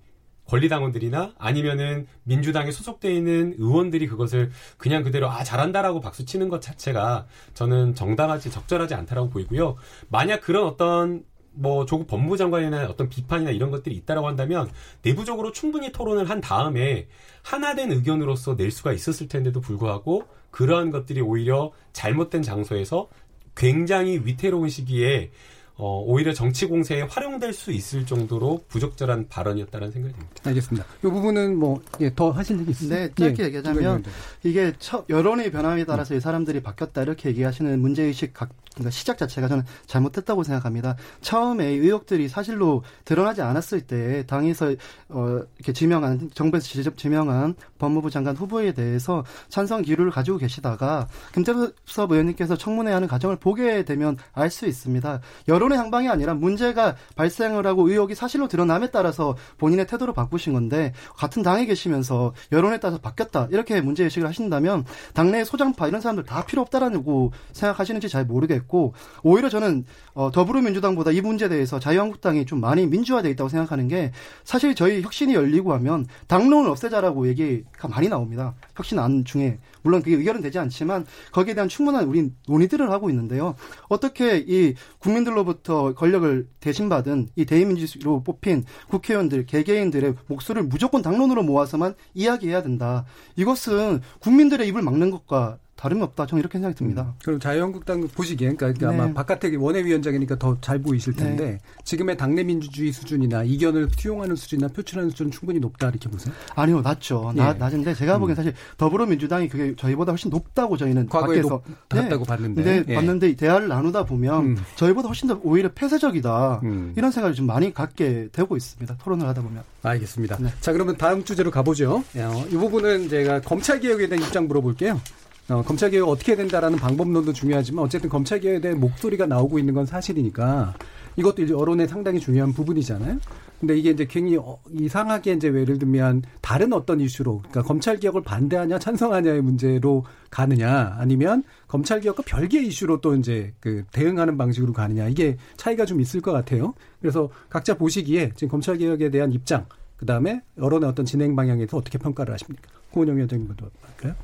권리당원들이나 아니면은 민주당에 소속돼 있는 의원들이 그것을 그냥 그대로 아 잘한다라고 박수 치는 것 자체가 저는 정당하지 적절하지 않다라고 보이고요. 만약 그런 어떤 뭐 조국 법무부 장관이나 어떤 비판이나 이런 것들이 있다라고 한다면 내부적으로 충분히 토론을 한 다음에 하나된 의견으로서 낼 수가 있었을 텐데도 불구하고 그러한 것들이 오히려 잘못된 장소에서 굉장히 위태로운 시기에 어, 오히려 정치 공세에 활용될 수 있을 정도로 부적절한 발언이었다는 생각이 듭니다. 알겠습니다. 이 부분은 뭐, 예, 더 하실 얘기 있으세요? 네, 짧게 예, 얘기하자면, 이게 처, 여론의 변함에 따라서 이 사람들이 바뀌었다, 이렇게 얘기하시는 문제의식 각, 그러니까 시작 자체가 저는 잘못했다고 생각합니다. 처음에 의혹들이 사실로 드러나지 않았을 때, 당에서, 어, 이렇게 지명한, 정부에서 직접 지명한 법무부 장관 후보에 대해서 찬성 기류를 가지고 계시다가, 김태섭 의원님께서 청문회 하는 과정을 보게 되면 알 수 있습니다. 여론 여론의 향방이 아니라 문제가 발생을 하고 의혹이 사실로 드러남에 따라서 본인의 태도를 바꾸신 건데 같은 당에 계시면서 여론에 따라서 바뀌었다 이렇게 문제 의식을 하신다면 당내 소장파 이런 사람들 다 필요 없다라고 생각하시는지 잘 모르겠고 오히려 저는 어, 더불어민주당보다 이 문제에 대해서 자유한국당이 좀 많이 민주화돼 있다고 생각하는 게 사실 저희 혁신이 열리고 하면 당론을 없애자라고 얘기가 많이 나옵니다. 혁신 안 중에 물론 그게 의결은 되지 않지만 거기에 대한 충분한 우리 논의들을 하고 있는데요. 어떻게 이 국민들로부터 권력을 대신받은 이 대의민주로 뽑힌 국회의원들 개개인들의 목소리를 무조건 당론으로 모아서만 이야기해야 된다. 이것은 국민들의 입을 막는 것과 다름이 없다. 저는 이렇게 생각이 듭니다. 음. 그럼 자유한국당 보시기엔 그러니까 네. 아마 바깥에 원내위원장이니까 더 잘 보이실 텐데 네. 지금의 당내 민주주의 수준이나 이견을 수용하는 수준이나 표출하는 수준은 충분히 높다 이렇게 보세요? 아니요, 낮죠. 네. 낮은데 제가 보기엔 음. 사실 더불어민주당이 그게 저희보다 훨씬 높다고 저희는 과거에 높, 았다고 네. 봤는데 네, 네, 봤는데 대화를 나누다 보면 음. 저희보다 훨씬 더 오히려 폐쇄적이다 음. 이런 생각을 좀 많이 갖게 되고 있습니다. 토론을 하다 보면. 알겠습니다. 네. 자 그러면 다음 주제로 가보죠. 어, 이 부분은 제가 검찰 개혁에 대한 입장 물어볼게요. 어, 검찰 개혁 어떻게 해야 된다라는 방법론도 중요하지만 어쨌든 검찰 개혁에 대한 목소리가 나오고 있는 건 사실이니까 이것도 이제 여론의 상당히 중요한 부분이잖아요. 근데 이게 이제 굉장히 어, 이상하게 이제 예를 들면 다른 어떤 이슈로 그러니까 검찰 개혁을 반대하냐 찬성하냐의 문제로 가느냐 아니면 검찰 개혁과 별개의 이슈로 또 이제 그 대응하는 방식으로 가느냐 이게 차이가 좀 있을 것 같아요. 그래서 각자 보시기에 지금 검찰 개혁에 대한 입장 그다음에 여론의 어떤 진행 방향에 서 어떻게 평가를 하십니까? 고은영 위원장님 먼저 할까요?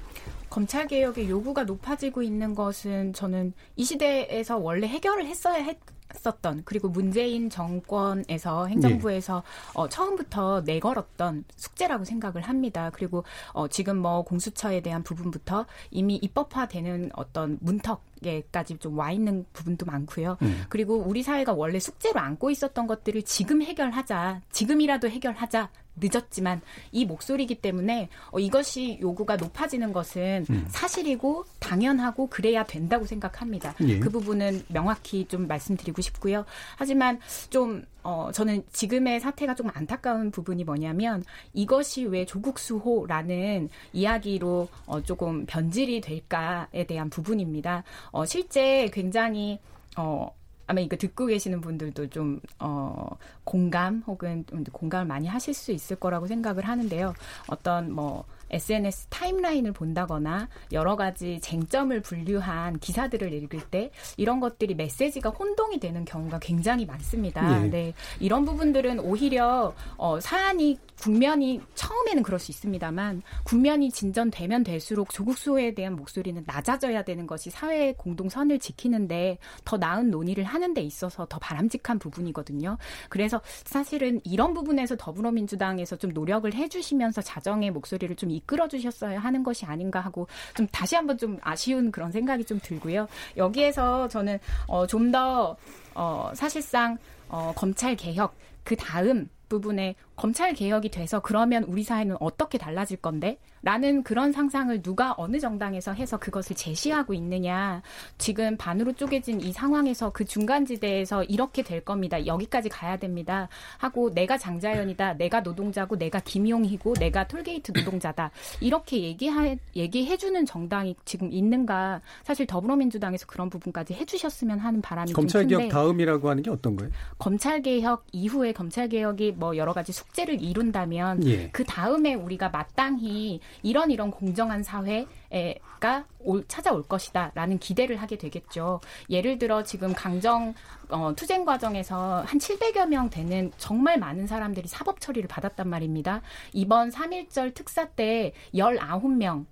검찰 개혁의 요구가 높아지고 있는 것은 저는 이 시대에서 원래 해결을 했어야 했. 었던 그리고 문재인 정권에서 행정부에서 예. 어, 처음부터 내걸었던 숙제라고 생각을 합니다. 그리고 어, 지금 뭐 공수처에 대한 부분부터 이미 입법화되는 어떤 문턱 에까지 좀 와 있는 부분도 많고요. 음. 그리고 우리 사회가 원래 숙제로 안고 있었던 것들을 지금 해결하자, 지금이라도 해결하자 늦었지만 이 목소리이기 때문에 어, 이것이 요구가 높아지는 것은 음. 사실이고 당연하고 그래야 된다고 생각합니다. 예. 그 부분은 명확히 좀 말씀드리고 싶고요. 하지만 좀 어, 저는 지금의 사태가 좀 안타까운 부분이 뭐냐면 이것이 왜 조국 수호라는 이야기로 어, 조금 변질이 될까에 대한 부분입니다. 어, 실제 굉장히 어, 아마 이거 듣고 계시는 분들도 좀, 어, 공감 혹은 좀 공감을 많이 하실 수 있을 거라고 생각을 하는데요. 어떤 뭐, SNS 타임라인을 본다거나 여러 가지 쟁점을 분류한 기사들을 읽을 때 이런 것들이 메시지가 혼동이 되는 경우가 굉장히 많습니다. 네. 네. 이런 부분들은 오히려 어, 사안이 국면이 처음에는 그럴 수 있습니다만 국면이 진전되면 될수록 조국 수호에 대한 목소리는 낮아져야 되는 것이 사회의 공동선을 지키는데 더 나은 논의를 하는 데 있어서 더 바람직한 부분이거든요. 그래서 사실은 이런 부분에서 더불어민주당에서 좀 노력을 해주시면서 자정의 목소리를 좀 이끌어 주셨어야 하는 것이 아닌가 하고 좀 다시 한번 좀 아쉬운 그런 생각이 좀 들고요. 여기에서 저는 어, 좀더 어, 사실상 어, 검찰 개혁 그 다음 부분에 검찰 개혁이 돼서 그러면 우리 사회는 어떻게 달라질 건데? 라는 그런 상상을 누가 어느 정당에서 해서 그것을 제시하고 있느냐. 지금 반으로 쪼개진 이 상황에서 그 중간지대에서 이렇게 될 겁니다. 여기까지 가야 됩니다. 하고 내가 장자연이다. 내가 노동자고 내가 김용희고 내가 톨게이트 노동자다. 이렇게 얘기하, 얘기해주는 정당이 지금 있는가. 사실 더불어민주당에서 그런 부분까지 해주셨으면 하는 바람이 검찰개혁 다음이라고 하는 게 어떤 거예요? 검찰개혁 이후에 검찰개혁이 뭐 여러 가지 숙 제를 이룬다면 예. 그 다음에 우리가 마땅히 이런 이런 공정한 사회가 올, 찾아올 것이다라는 기대를 하게 되겠죠. 예를 들어 지금 강정 어, 투쟁 과정에서 한 700여 명 되는 정말 많은 사람들이 사법 처리를 받았단 말입니다. 이번 3.1절 특사 때 19명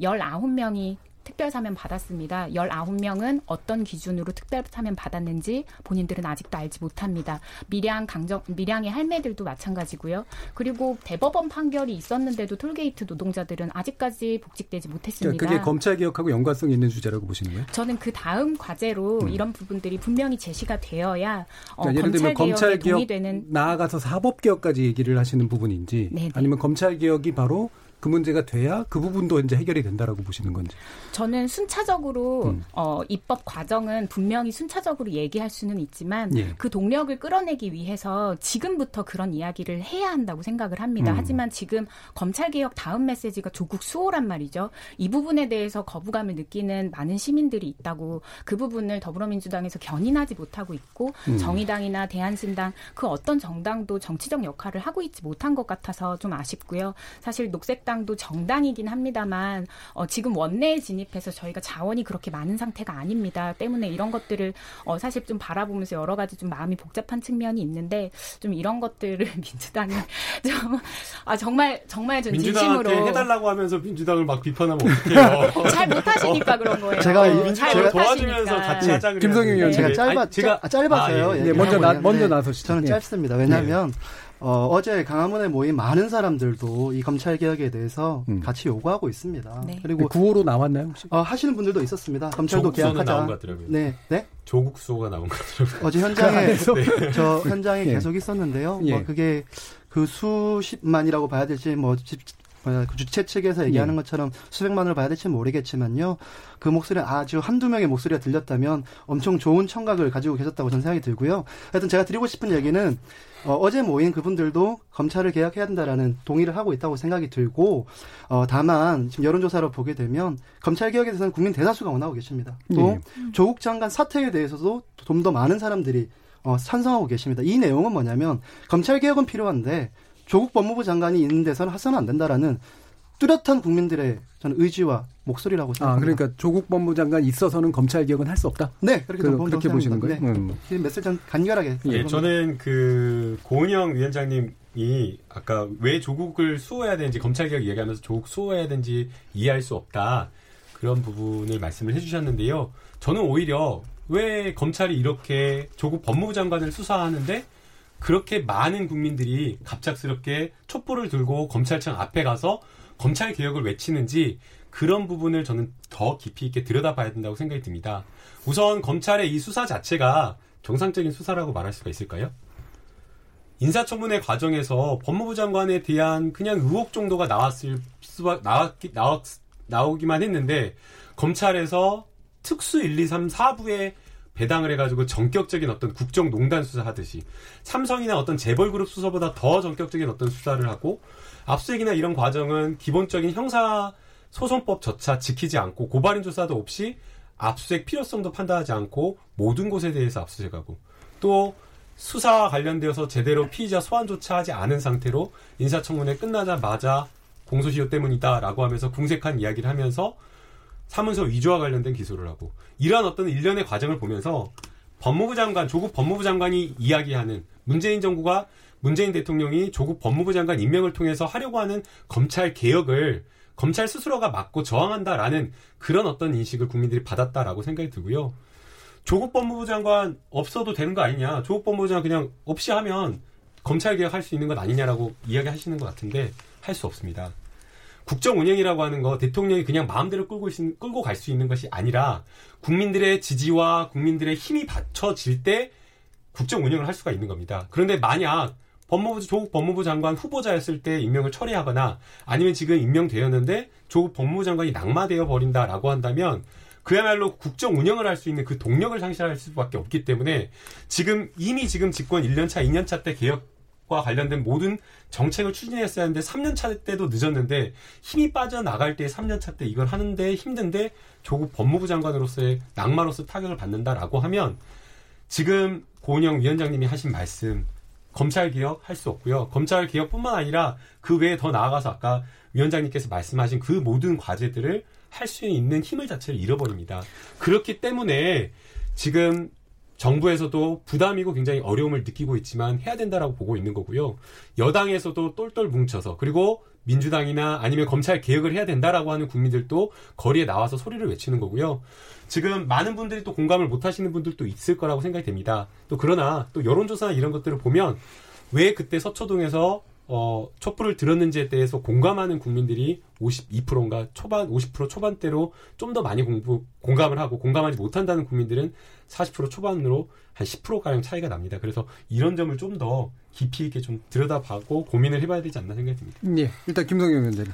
19명이 특별 사면 받았습니다. 19명은 어떤 기준으로 특별 사면 받았는지 본인들은 아직도 알지 못합니다. 밀양 강정 밀양의 할매들도 마찬가지고요. 그리고 대법원 판결이 있었는데도 톨게이트 노동자들은 아직까지 복직되지 못했습니다. 그러니까 그게 검찰 개혁하고 연관성 있는 주제라고 보시는 거예요? 저는 그 다음 과제로 음. 이런 부분들이 분명히 제시가 되어야 어, 그러니까 예를 들면 검찰 개혁 되는 나아가서 사법 개혁까지 얘기를 하시는 부분인지 네네. 아니면 검찰 개혁이 바로 그 문제가 돼야 그 부분도 이제 해결이 된다라고 보시는 건지. 저는 순차적으로 음. 어, 입법 과정은 분명히 순차적으로 얘기할 수는 있지만 예. 그 동력을 끌어내기 위해서 지금부터 그런 이야기를 해야 한다고 생각을 합니다. 음. 하지만 지금 검찰 개혁 다음 메시지가 조국 수호란 말이죠. 이 부분에 대해서 거부감을 느끼는 많은 시민들이 있다고 그 부분을 더불어민주당에서 견인하지 못하고 있고 음. 정의당이나 대한신당 그 어떤 정당도 정치적 역할을 하고 있지 못한 것 같아서 좀 아쉽고요. 사실 녹색 민주당도 정당이긴 합니다만 어, 지금 원내에 진입해서 저희가 자원이 그렇게 많은 상태가 아닙니다. 때문에 이런 것들을 어, 사실 좀 바라보면서 여러 가지 좀 마음이 복잡한 측면이 있는데 좀 이런 것들을 민주당이 좀 아, 정말 정말 좀 진심으로 해달라고 하면서 민주당을 막 비판하면 어떡해요? 잘 못하시니까 그런 거예요. 제가 민주당을 도와주면서 같이 하자 그래요. 김성윤 의원 제가 짧아 제가 짧아서요. 아, 예. 네, 먼저 나 먼저 나서시죠. 저는 짧습니다. 왜냐하면 네. 어, 어제 강화문에 모인 많은 사람들도 이 검찰 개혁에 대해서 음. 같이 요구하고 있습니다. 네. 그리고 구호로 나왔나요 혹시? 어, 하시는 분들도 있었습니다. 검찰도 개혁하자. 네, 네. 조국 수호가 나온 것 같더라고요. 어제 현장에 네. 저 현장에 예. 계속 있었는데요. 예. 뭐 그게 그 수십만이라고 봐야 될지 뭐그 주최 측에서 얘기하는 예. 것처럼 수백만을 봐야 될지 모르겠지만요. 그 목소리는 아주 한두 명의 목소리가 들렸다면 엄청 좋은 청각을 가지고 계셨다고 저는 생각이 들고요. 하여튼 제가 드리고 싶은 얘기는 어, 제 모인 그분들도 검찰을 개혁해야 된다라는 동의를 하고 있다고 생각이 들고 어, 다만 지금 여론조사로 보게 되면 검찰 개혁에 대해서는 국민 대다수가 원하고 계십니다. 또 네. 조국 장관 사퇴에 대해서도 좀 더 많은 사람들이 어, 찬성하고 계십니다. 이 내용은 뭐냐면 검찰 개혁은 필요한데 조국 법무부 장관이 있는 데서는 하서는 안 된다라는 뚜렷한 국민들의 저는 의지와 목소리라고 아, 생각합니다. 그러니까 조국 법무장관 있어서는 검찰 개혁은 할 수 없다. 네, 그렇게, 그, 그, 그렇게 보시는 거예요. 네. 음. 이 메시지는 간결하게. 예. 저는 그 고은영 위원장님이 아까 왜 조국을 수호해야 되는지 검찰 개혁 얘기하면서 조국 수호해야 되는지 이해할 수 없다 그런 부분을 말씀을 해주셨는데요. 저는 오히려 왜 검찰이 이렇게 조국 법무부 장관을 수사하는데 그렇게 많은 국민들이 갑작스럽게 촛불을 들고 검찰청 앞에 가서 검찰 개혁을 외치는지 그런 부분을 저는 더 깊이 있게 들여다봐야 된다고 생각이 듭니다. 우선 검찰의 이 수사 자체가 정상적인 수사라고 말할 수가 있을까요? 인사청문회 과정에서 법무부 장관에 대한 그냥 의혹 정도가 나왔을 수 나왔기 나왔, 나오기만 했는데 검찰에서 특수 1, 2, 3, 4부에 배당을 해가지고 전격적인 어떤 국정농단 수사하듯이 삼성이나 어떤 재벌그룹 수사보다 더 전격적인 어떤 수사를 하고 압수수색이나 이런 과정은 기본적인 형사 소송법조차 지키지 않고 고발인 조사도 없이 압수수색 필요성도 판단하지 않고 모든 곳에 대해서 압수수색하고 또 수사와 관련되어서 제대로 피의자 소환조차 하지 않은 상태로 인사청문회 끝나자마자 공소시효 때문이다라고 하면서 궁색한 이야기를 하면서 사문서 위조와 관련된 기소를 하고 이러한 어떤 일련의 과정을 보면서 법무부 장관 조국 법무부 장관이 이야기하는 문재인 정부가 문재인 대통령이 조국 법무부 장관 임명을 통해서 하려고 하는 검찰 개혁을 검찰 스스로가 막고 저항한다라는 그런 어떤 인식을 국민들이 받았다라고 생각이 들고요. 조국 법무부 장관 없어도 되는 거 아니냐. 조국 법무부 장관 그냥 없이 하면 검찰 개혁할 수 있는 것 아니냐라고 이야기하시는 것 같은데 할 수 없습니다. 국정 운영이라고 하는 거 대통령이 그냥 마음대로 끌고, 있- 끌고 갈 수 있는 것이 아니라 국민들의 지지와 국민들의 힘이 받쳐질 때 국정 운영을 할 수가 있는 겁니다. 그런데 만약 법무부 조국 법무부 장관 후보자였을 때 임명을 철회하거나 아니면 지금 임명되었는데 조국 법무부 장관이 낙마되어 버린다라고 한다면 그야말로 국정 운영을 할 수 있는 그 동력을 상실할 수밖에 없기 때문에 지금 이미 지금 집권 1년차, 2년차 때 개혁 과 관련된 모든 정책을 추진했어야 하는데 3년 차 때도 늦었는데 힘이 빠져나갈 때 3년 차 때 이걸 하는데 힘든데 조국 법무부 장관으로서의 낙마로서 타격을 받는다라고 하면 지금 고은영 위원장님이 하신 말씀 검찰 개혁 할 수 없고요. 검찰 개혁뿐만 아니라 그 외에 더 나아가서 아까 위원장님께서 말씀하신 그 모든 과제들을 할 수 있는 힘을 자체를 잃어버립니다. 그렇기 때문에 지금 정부에서도 부담이고 굉장히 어려움을 느끼고 있지만 해야 된다라고 보고 있는 거고요. 여당에서도 똘똘 뭉쳐서 그리고 민주당이나 아니면 검찰 개혁을 해야 된다라고 하는 국민들도 거리에 나와서 소리를 외치는 거고요. 지금 많은 분들이 또 공감을 못 하시는 분들도 있을 거라고 생각이 됩니다. 또 그러나 또 여론조사나 이런 것들을 보면 왜 그때 서초동에서 어, 촛불을 들었는지에 대해서 공감하는 국민들이 52%인가 초반 50% 초반대로 좀 더 많이 공부 공감을 하고 공감하지 못한다는 국민들은 40% 초반으로 한 10% 가량 차이가 납니다. 그래서 이런 점을 좀 더 깊이 있게 좀 들여다보고 고민을 해봐야 되지 않나 생각이 듭니다. 예, 일단 김성경 위원장님.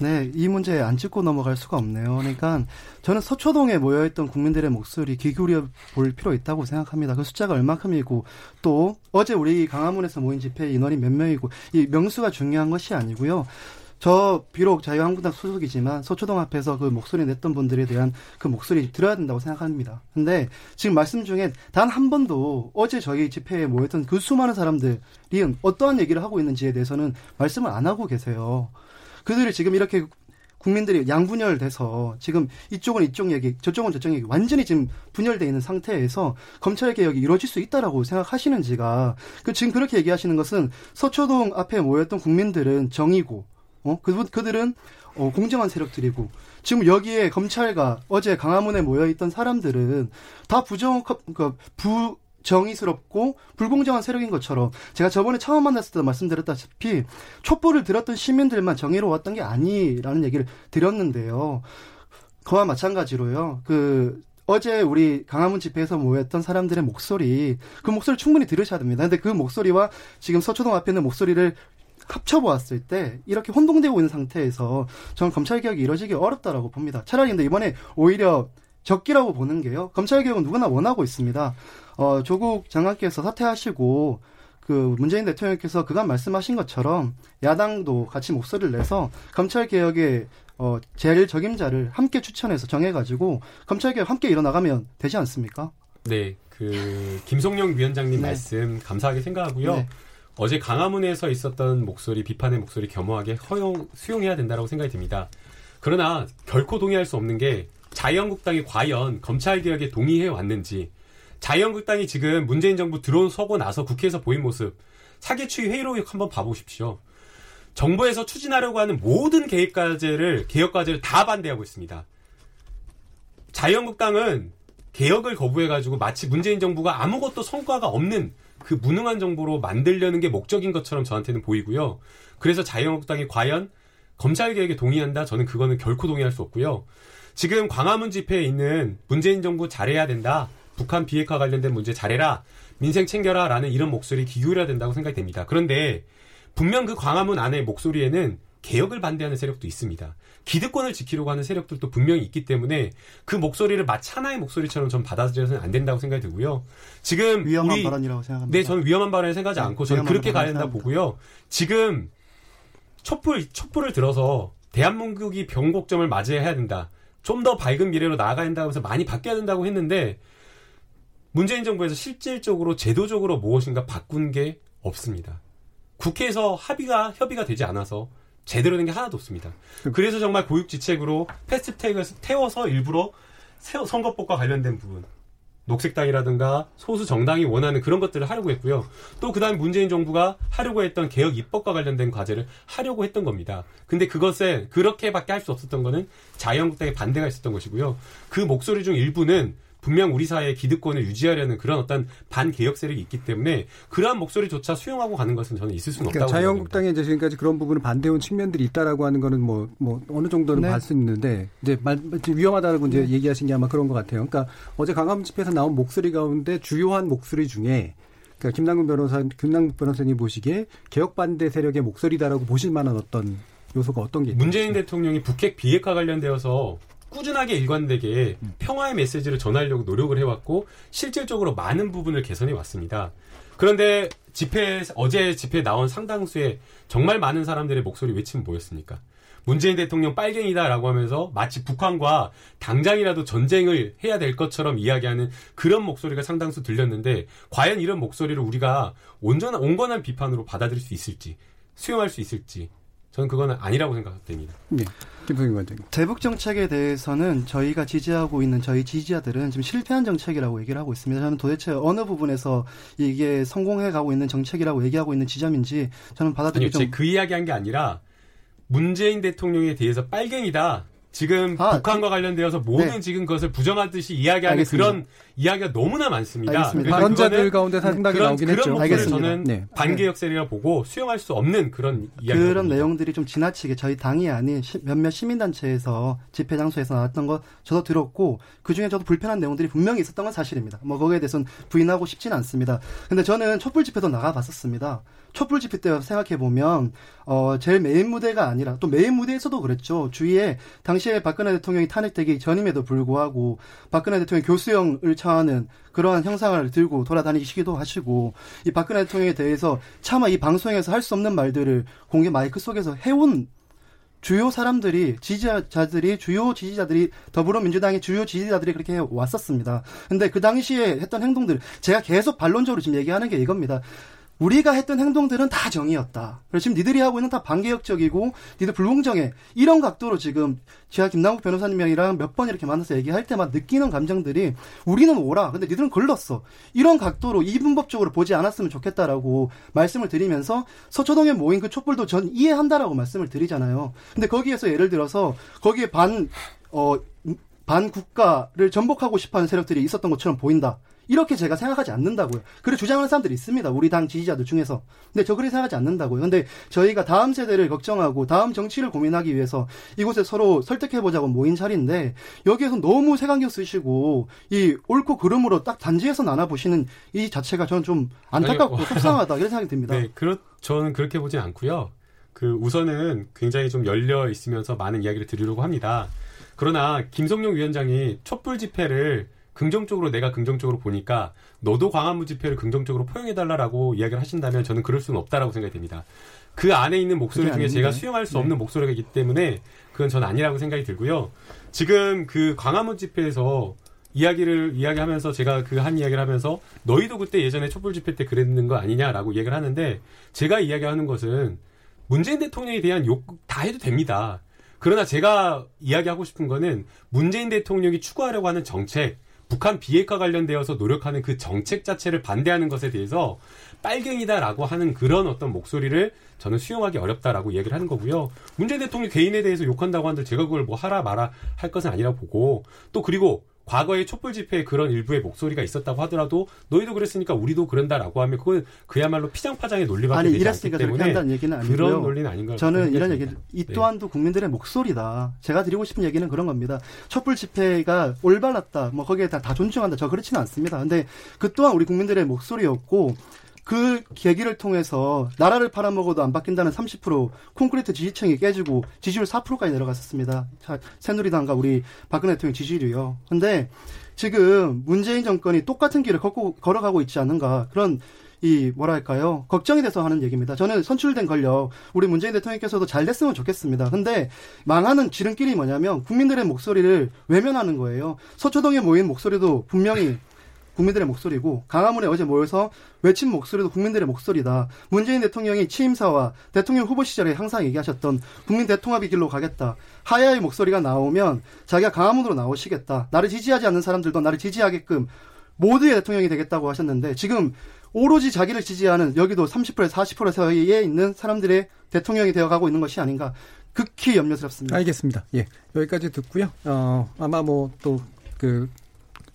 네, 이 문제에 안 짚고 넘어갈 수가 없네요. 그러니까 저는 서초동에 모여있던 국민들의 목소리 귀 기울여 볼 필요 있다고 생각합니다. 그 숫자가 얼마큼이고 또 어제 우리 강화문에서 모인 집회 인원이 몇 명이고 이 명수가 중요한 것이 아니고요. 저 비록 자유한국당 소속이지만 서초동 앞에서 그 목소리 냈던 분들에 대한 그 목소리 들어야 된다고 생각합니다. 근데 지금 말씀 중에 단 한 번도 어제 저희 집회에 모였던 그 수많은 사람들이 어떠한 얘기를 하고 있는지에 대해서는 말씀을 안 하고 계세요. 그들이 지금 이렇게 국민들이 양분열돼서 지금 이쪽은 이쪽 얘기, 저쪽은 저쪽 얘기 완전히 지금 분열돼 있는 상태에서 검찰 개혁이 이루어질 수 있다라고 생각하시는지가 그 지금 그렇게 얘기하시는 것은 서초동 앞에 모였던 국민들은 정이고 어 그, 그들은 어, 공정한 세력들이고 지금 여기에 검찰과 어제 강화문에 모여 있던 사람들은 다 부정 그부 정의스럽고 불공정한 세력인 것처럼 제가 저번에 처음 만났을 때 말씀드렸다시피 촛불을 들었던 시민들만 정의로웠던 게 아니라는 얘기를 드렸는데요. 그와 마찬가지로요. 그 어제 우리 강화문 집회에서 모였던 사람들의 목소리 그 목소리 충분히 들으셔야 됩니다. 근데 그 목소리와 지금 서초동 앞에 있는 목소리를 합쳐보았을 때 이렇게 혼동되고 있는 상태에서 저는 검찰 개혁이 이루어지기 어렵다라고 봅니다. 차라리 근데 이번에 오히려 적기라고 보는 게요. 검찰 개혁은 누구나 원하고 있습니다. 어, 조국 장관께서 사퇴하시고 그 문재인 대통령께서 그간 말씀하신 것처럼 야당도 같이 목소리를 내서 검찰 개혁의 어, 제일 적임자를 함께 추천해서 정해가지고 검찰 개혁 함께 일어나가면 되지 않습니까? 네, 그 김성령 위원장님 네. 말씀 감사하게 생각하고요. 네. 어제 강화문에서 있었던 목소리, 비판의 목소리 겸허하게 허용, 수용해야 된다고 생각이 듭니다. 그러나 결코 동의할 수 없는 게 자유한국당이 과연 검찰 개혁에 동의해 왔는지 자유한국당이 지금 문재인 정부 들어서고 나서 국회에서 보인 모습 사기추위 회의로 한번 봐보십시오. 정부에서 추진하려고 하는 모든 개혁 과제를 개혁 과제를 다 반대하고 있습니다. 자유한국당은 개혁을 거부해가지고 마치 문재인 정부가 아무것도 성과가 없는 그 무능한 정부로 만들려는 게 목적인 것처럼 저한테는 보이고요. 그래서 자유한국당이 과연 검찰 개혁에 동의한다? 저는 그거는 결코 동의할 수 없고요. 지금 광화문 집회에 있는 문재인 정부 잘해야 된다. 북한 비핵화 관련된 문제 잘해라. 민생 챙겨라. 라는 이런 목소리 기울여야 된다고 생각이 됩니다. 그런데 분명 그 광화문 안의 목소리에는 개혁을 반대하는 세력도 있습니다. 기득권을 지키려고 하는 세력들도 분명히 있기 때문에 그 목소리를 마치 하나의 목소리처럼 전 받아들여서는 안 된다고 생각이 들고요. 지금 위험한 우리 발언이라고 생각합니다. 네, 저는 위험한 발언을 생각하지 네, 않고 저는 그렇게 가야 된다. 보고요. 지금 촛불 촛불을 들어서 대한민국이 변곡점을 맞이해야 된다. 좀 더 밝은 미래로 나아가야 된다고 해서 많이 바뀌어야 된다고 했는데 문재인 정부에서 실질적으로 제도적으로 무엇인가 바꾼 게 없습니다. 국회에서 합의가 협의가 되지 않아서 제대로 된 게 하나도 없습니다. 그래서 정말 고육지책으로 패스트트랙을 태워서 일부러 세- 선거법과 관련된 부분 녹색당이라든가 소수 정당이 원하는 그런 것들을 하려고 했고요. 또 그다음 문재인 정부가 하려고 했던 개혁 입법과 관련된 과제를 하려고 했던 겁니다. 근데 그것에 그렇게밖에 할 수 없었던 거는 자유한국당의 반대가 있었던 것이고요. 그 목소리 중 일부는 분명 우리 사회의 기득권을 유지하려는 그런 어떤 반개혁 세력이 있기 때문에 그러한 목소리조차 수용하고 가는 것은 저는 있을 수는 그러니까 없다고 생각합니다. 자유한국당에 이제 지금까지 그런 부분을 반대해온 측면들이 있다라고 하는 거는 뭐, 뭐, 어느 정도는 네. 볼수 있는데, 이제 말, 지금 위험하다고 이제 얘기하신 게 아마 그런 것 같아요. 그러니까 어제 강화문 집회에서 나온 목소리 가운데 주요한 목소리 중에 그러니까 김남국 변호사, 김남국 변호사님 보시기에 개혁 반대 세력의 목소리다라고 보실 만한 어떤 요소가 어떤 게 문재인 있나요? 대통령이 북핵 비핵화 관련되어서 꾸준하게 일관되게 평화의 메시지를 전하려고 노력을 해왔고 실질적으로 많은 부분을 개선해 왔습니다. 그런데 집회 어제 집회에 나온 상당수의 정말 많은 사람들의 목소리 외침은 뭐였습니까? 문재인 대통령 빨갱이다라고 하면서 마치 북한과 당장이라도 전쟁을 해야 될 것처럼 이야기하는 그런 목소리가 상당수 들렸는데 과연 이런 목소리를 우리가 온전한 온건한 비판으로 받아들일 수 있을지 수용할 수 있을지 저는 그거는 아니라고 생각됩니다. 네. 김성인 관장님. 대북 정책에 대해서는 저희가 지지하고 있는 저희 지지자들은 지금 실패한 정책이라고 얘기를 하고 있습니다. 저는 도대체 어느 부분에서 이게 성공해 가고 있는 정책이라고 얘기하고 있는 지점인지 저는 아니요, 받아들이기 좀 제가 그 이야기한 게 아니라 문재인 대통령에 대해서 빨갱이다. 지금 아, 북한과 관련되어서 모든 네. 지금 그것을 부정하듯이 이야기하는 알겠습니다. 그런 이야기가 너무나 많습니다. 알겠습니다. 발언자들 그거는 가운데 상당히 그런, 나오긴 그런 했죠. 목소리를 알겠습니다. 저는 네. 반개혁 세력이라 보고 수용할 수 없는 그런 이야기 그런 내용들이 좀 지나치게 저희 당이 아닌 시- 몇몇 시민단체에서 집회 장소에서 나왔던 거 저도 들었고 그 중에 저도 불편한 내용들이 분명히 있었던 건 사실입니다. 뭐 거기에 대해서는 부인하고 싶지는 않습니다. 근데 저는 촛불 집회도 나가봤었습니다. 촛불 집회 때 생각해 보면 어 제일 메인 무대가 아니라 또 메인 무대에서도 그랬죠. 주위에 당시에 박근혜 대통령이 탄핵되기 전임에도 불구하고 박근혜 대통령 교수형을 처하는 그러한 형상을 들고 돌아다니시기도 하시고 이 박근혜 대통령에 대해서 차마 이 방송에서 할 수 없는 말들을 공개 마이크 속에서 해온 주요 사람들이 지지자들이 주요 지지자들이 더불어민주당의 주요 지지자들이 그렇게 해 왔었습니다. 근데 그 당시에 했던 행동들 제가 계속 반론적으로 지금 얘기하는 게 이겁니다. 우리가 했던 행동들은 다 정의였다. 그래서 지금 니들이 하고 있는 다 반개혁적이고 니들 불공정해. 이런 각도로 지금 제가 김남국 변호사님이랑 몇 번 이렇게 만나서 얘기할 때마다 느끼는 감정들이 우리는 오라. 근데 니들은 걸렀어. 이런 각도로 이분법적으로 보지 않았으면 좋겠다라고 말씀을 드리면서 서초동에 모인 그 촛불도 전 이해한다라고 말씀을 드리잖아요. 근데 거기에서 예를 들어서 거기에 반, 어, 반국가를 전복하고 싶어 하는 세력들이 있었던 것처럼 보인다. 이렇게 제가 생각하지 않는다고요. 그래 주장하는 사람들이 있습니다. 우리 당 지지자들 중에서. 근데 저 그렇게 생각하지 않는다고요. 근데 저희가 다음 세대를 걱정하고 다음 정치를 고민하기 위해서 이곳에 서로 설득해보자고 모인 자리인데 여기에서 너무 색안경 쓰시고 이 옳고 그름으로 딱 단지에서 나눠보시는 이 자체가 저는 좀 안타깝고 아니, 속상하다 이런 생각이 듭니다. 네, 그렇 저는 그렇게 보진 않고요. 그 우선은 굉장히 좀 열려 있으면서 많은 이야기를 드리려고 합니다. 그러나 김성룡 위원장이 촛불 집회를 긍정적으로 내가 긍정적으로 보니까 너도 광화문 집회를 긍정적으로 포용해달라라고 이야기를 하신다면 저는 그럴 수는 없다라고 생각이 됩니다. 그 안에 있는 목소리 중에 제가. 수용할 수 네. 없는 목소리가 있기 때문에 그건 전 아니라고 생각이 들고요. 지금 그 광화문 집회에서 이야기를 이야기하면서 제가 그 한 이야기를 하면서 너희도 그때 예전에 촛불 집회 때 그랬는 거 아니냐라고 이야기를 하는데 제가 이야기하는 것은 문재인 대통령에 대한 욕 다 해도 됩니다. 그러나 제가 이야기하고 싶은 거는 문재인 대통령이 추구하려고 하는 정책, 북한 비핵화 관련되어서 노력하는 그 정책 자체를 반대하는 것에 대해서 빨갱이다라고 하는 그런 어떤 목소리를 저는 수용하기 어렵다라고 얘기를 하는 거고요. 문재인 대통령 개인에 대해서 욕한다고 하는데 제가 그걸 뭐 하라 마라 할 것은 아니라 보고 또 그리고 과거에 촛불 집회에 그런 일부의 목소리가 있었다고 하더라도 너희도 그랬으니까 우리도 그런다라고 하면 그건 그야말로 피장파장의 논리밖에 아니 되지 않기 이랬으니까 그렇게 때문에 한다는 얘기는 아니고요. 그런 논리는 아닌가 저는 이런. 얘기를 이 네. 또한도 국민들의 목소리다. 제가 드리고 싶은 얘기는 그런 겁니다. 촛불 집회가 올바랐다. 뭐 거기에 다, 다 존중한다. 저 그렇지는 않습니다. 근데 그 또한 우리 국민들의 목소리였고 그 계기를 통해서 나라를 팔아먹어도 안 바뀐다는 30% 콘크리트 지지층이 깨지고 지지율 4%까지 내려갔었습니다. 자, 새누리당과 우리 박근혜 대통령 지지율이요. 근데 지금 문재인 정권이 똑같은 길을 걷고, 걸어가고 있지 않은가 그런 이 뭐랄까요 걱정이 돼서 하는 얘기입니다. 저는 선출된 권력 우리 문재인 대통령께서도 잘 됐으면 좋겠습니다. 근데 망하는 지름길이 뭐냐면 국민들의 목소리를 외면하는 거예요. 서초동에 모인 목소리도 분명히 국민들의 목소리고 강화문에 어제 모여서 외친 목소리도 국민들의 목소리다. 문재인 대통령이 취임사와 대통령 후보 시절에 항상 얘기하셨던 국민 대통합의 길로 가겠다. 하야의 목소리가 나오면 자기가 강화문으로 나오시겠다. 나를 지지하지 않는 사람들도 나를 지지하게끔 모두의 대통령이 되겠다고 하셨는데 지금 오로지 자기를 지지하는 여기도 30%에서 40% 사이에 있는 사람들의 대통령이 되어가고 있는 것이 아닌가 극히 염려스럽습니다. 알겠습니다. 예. 여기까지 듣고요. 어, 아마 뭐또그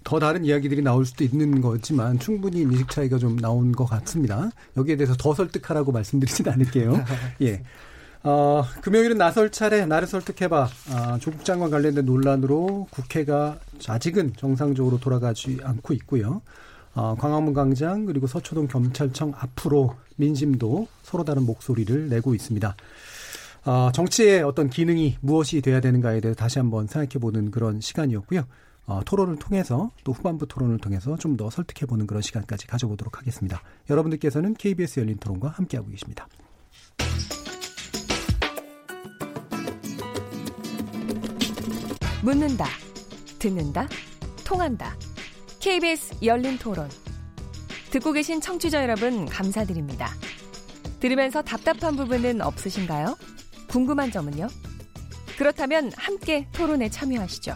더 다른 이야기들이 나올 수도 있는 거지만 충분히 인식 차이가 좀 나온 것 같습니다. 여기에 대해서 더 설득하라고 말씀드리진 않을게요. 예. 어, 금요일은 나설 차례 나를 설득해봐. 아, 조국 장관 관련된 논란으로 국회가 아직은 정상적으로 돌아가지 않고 있고요. 어, 광화문 광장 그리고 서초동 경찰청 앞으로 민심도 서로 다른 목소리를 내고 있습니다. 어, 정치의 어떤 기능이 무엇이 돼야 되는가에 대해 다시 한번 생각해보는 그런 시간이었고요. 어, 토론을 통해서 또 후반부 토론을 통해서 좀 더 설득해 보는 그런 시간까지 가져보도록 하겠습니다. 여러분들께서는 KBS 열린 토론과 함께하고 계십니다. 묻는다, 듣는다, 통한다. KBS 열린 토론. 듣고 계신 청취자 여러분, 감사드립니다. 들으면서 답답한 부분은 없으신가요? 궁금한 점은요? 그렇다면 함께 토론에 참여하시죠.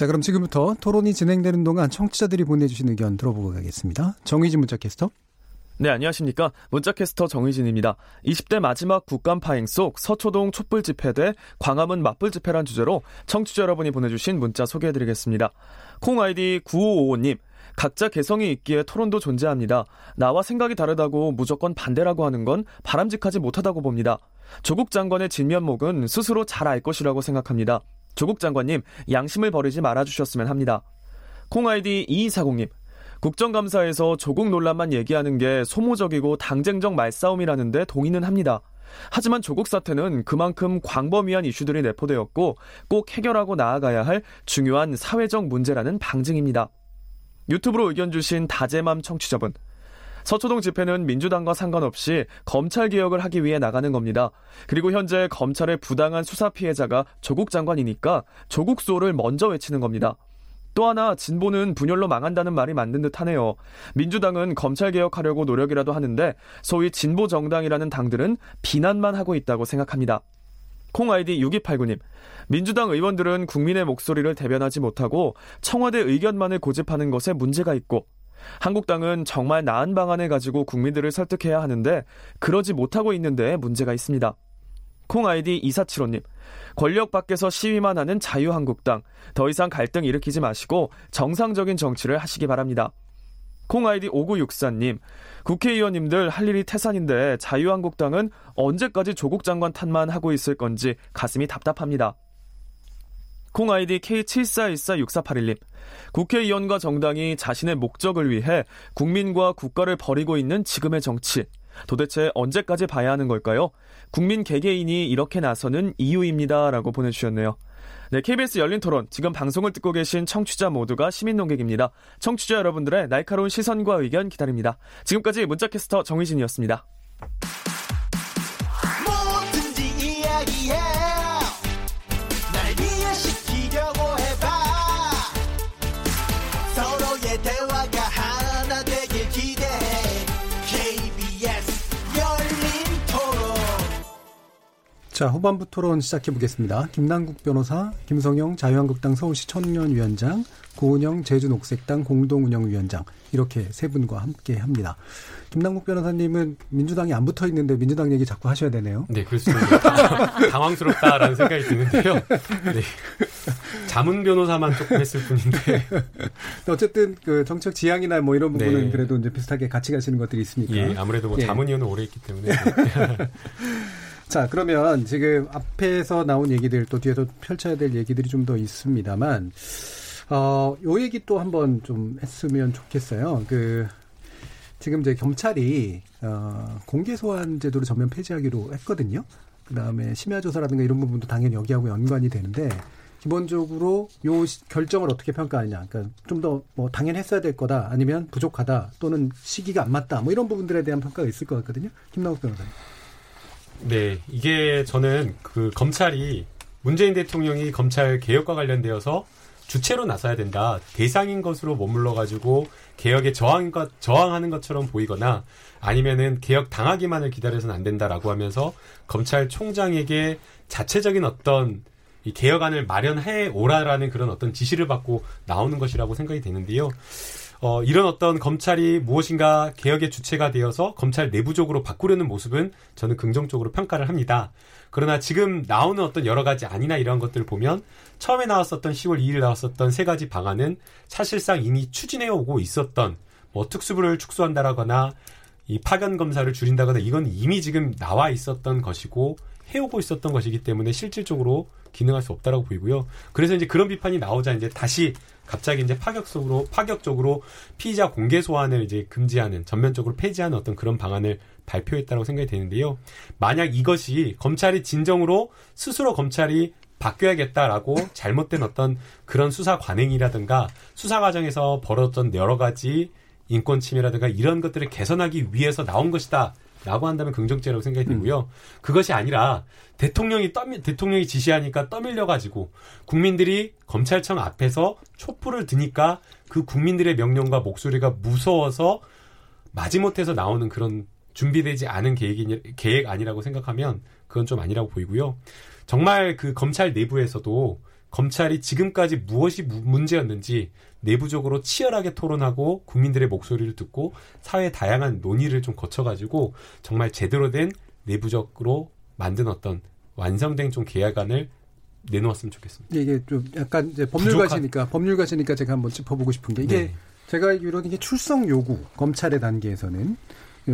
자, 그럼 지금부터 토론이 진행되는 동안 청취자들이 보내주신 의견 들어보고 가겠습니다. 정의진 문자 캐스터. 네, 안녕하십니까. 문자캐스터 정의진입니다. 20대 마지막 국감 파행 속 서초동 촛불 집회 대 광화문 맞불 집회란 주제로 청취자 여러분이 보내주신 문자 소개해드리겠습니다. 콩 아이디 9555님. 각자 개성이 있기에 토론도 존재합니다. 나와 생각이 다르다고 무조건 반대라고 하는 건 바람직하지 못하다고 봅니다. 조국 장관의 진면목은 스스로 잘 알 것이라고 생각합니다. 조국 장관님, 양심을 버리지 말아주셨으면 합니다. 콩 아이디 2240님. 국정감사에서 조국 논란만 얘기하는 게 소모적이고 당쟁적 말싸움이라는데 동의는 합니다. 하지만 조국 사태는 그만큼 광범위한 이슈들이 내포되었고 꼭 해결하고 나아가야 할 중요한 사회적 문제라는 방증입니다. 유튜브로 의견 주신 다재맘 청취자분. 서초동 집회는 민주당과 상관없이 검찰 개혁을 하기 위해 나가는 겁니다. 그리고 현재 검찰의 부당한 수사 피해자가 조국 장관이니까 조국 수호를 먼저 외치는 겁니다. 또 하나 진보는 분열로 망한다는 말이 맞는 듯하네요. 민주당은 검찰 개혁하려고 노력이라도 하는데 소위 진보 정당이라는 당들은 비난만 하고 있다고 생각합니다. 콩 아이디 6289님. 민주당 의원들은 국민의 목소리를 대변하지 못하고 청와대 의견만을 고집하는 것에 문제가 있고 한국당은 정말 나은 방안을 가지고 국민들을 설득해야 하는데 그러지 못하고 있는데 문제가 있습니다. 콩 아이디 2475님. 권력 밖에서 시위만 하는 자유한국당. 더 이상 갈등 일으키지 마시고 정상적인 정치를 하시기 바랍니다. 콩 아이디 5964님. 국회의원님들 할 일이 태산인데 자유한국당은 언제까지 조국 장관 탓만 하고 있을 건지 가슴이 답답합니다. 콩 아이디 K74146481님. 국회의원과 정당이 자신의 목적을 위해 국민과 국가를 버리고 있는 지금의 정치. 도대체 언제까지 봐야 하는 걸까요? 국민 개개인이 이렇게 나서는 이유입니다. 라고 보내주셨네요. 네, KBS 열린 토론. 지금 방송을 듣고 계신 청취자 모두가 시민 농객입니다. 청취자 여러분들의 날카로운 시선과 의견 기다립니다. 지금까지 문자캐스터 정희진이었습니다. 자, 후반부 토론 시작해 보겠습니다. 김남국 변호사, 김성영 자유한국당 서울시 청년위원장, 고은영 제주녹색당 공동운영위원장 이렇게 세 분과 함께 합니다. 김남국 변호사님은 민주당이 안 붙어 있는데 민주당 얘기 자꾸 하셔야 되네요. 네, 그래서 당황스럽다라는 생각이 드는데요. 네. 자문 변호사만 조금 했을 뿐인데. 어쨌든 그 정책 지향이나 뭐 이런 부분은 네. 그래도 이제 비슷하게 같이 가시는 것들이 있으니까. 예, 아무래도 뭐 예. 자문 위원은 오래 있기 때문에. 자, 그러면 지금 앞에서 나온 얘기들 또 뒤에서 펼쳐야 될 얘기들이 좀 더 있습니다만, 어, 요 얘기 또 한번 좀 했으면 좋겠어요. 그, 지금 이제 경찰이, 어, 공개소환 제도를 전면 폐지하기로 했거든요. 그 다음에 심야조사라든가 이런 부분도 당연히 여기하고 연관이 되는데, 기본적으로 요 시- 결정을 어떻게 평가하느냐. 그러니까 좀 더 뭐 당연히 했어야 될 거다. 아니면 부족하다. 또는 시기가 안 맞다. 뭐 이런 부분들에 대한 평가가 있을 것 같거든요. 김나욱 변호사님. 네, 이게 저는 그 검찰이 문재인 대통령이 검찰 개혁과 관련되어서 주체로 나서야 된다. 대상인 것으로 머물러 가지고 개혁에 저항 저항하는 것처럼 보이거나 아니면은 개혁 당하기만을 기다려서는 안 된다라고 하면서 검찰총장에게 자체적인 어떤 이 개혁안을 마련해 오라라는 그런 어떤 지시를 받고 나오는 것이라고 생각이 되는데요. 어, 이런 어떤 검찰이 무엇인가 개혁의 주체가 되어서 검찰 내부적으로 바꾸려는 모습은 저는 긍정적으로 평가를 합니다. 그러나 지금 나오는 어떤 여러 가지 안이나 이런 것들을 보면 처음에 나왔었던 10월 2일 나왔었던 세 가지 방안은 사실상 이미 추진해 오고 있었던 뭐 특수부를 축소한다라거나 이 파견 검사를 줄인다거나 이건 이미 지금 나와 있었던 것이고 해오고 있었던 것이기 때문에 실질적으로 기능할 수 없다라고 보이고요. 그래서 이제 그런 비판이 나오자 이제 다시 갑자기 이제 파격적으로 파격적으로 피의자 공개 소환을 이제 금지하는 전면적으로 폐지하는 어떤 그런 방안을 발표했다고 생각이 되는데요. 만약 이것이 검찰이 진정으로 스스로 검찰이 바뀌어야겠다라고 잘못된 어떤 그런 수사 관행이라든가 수사 과정에서 벌어졌던 여러 가지 인권 침해라든가 이런 것들을 개선하기 위해서 나온 것이다. 라고 한다면 긍정적이라고 생각이 들고요. 그것이 아니라 대통령이 떠밀, 대통령이 지시하니까 떠밀려 가지고 국민들이 검찰청 앞에서 촛불을 드니까 그 국민들의 명령과 목소리가 무서워서 마지못해서 나오는 그런 준비되지 않은 계획이 계획 아니라고 생각하면 그건 좀 아니라고 보이고요. 정말 그 검찰 내부에서도 검찰이 지금까지 무엇이 무- 문제였는지 내부적으로 치열하게 토론하고 국민들의 목소리를 듣고 사회 다양한 논의를 좀 거쳐가지고 정말 제대로 된 내부적으로 만든 어떤 완성된 좀 계약안을 내놓았으면 좋겠습니다. 이게 좀 약간 이제 법률가시니까 법률가시니까 제가 한번 짚어보고 싶은 게 이게 네. 제가 알기로는 이게 출석 요구 검찰의 단계에서는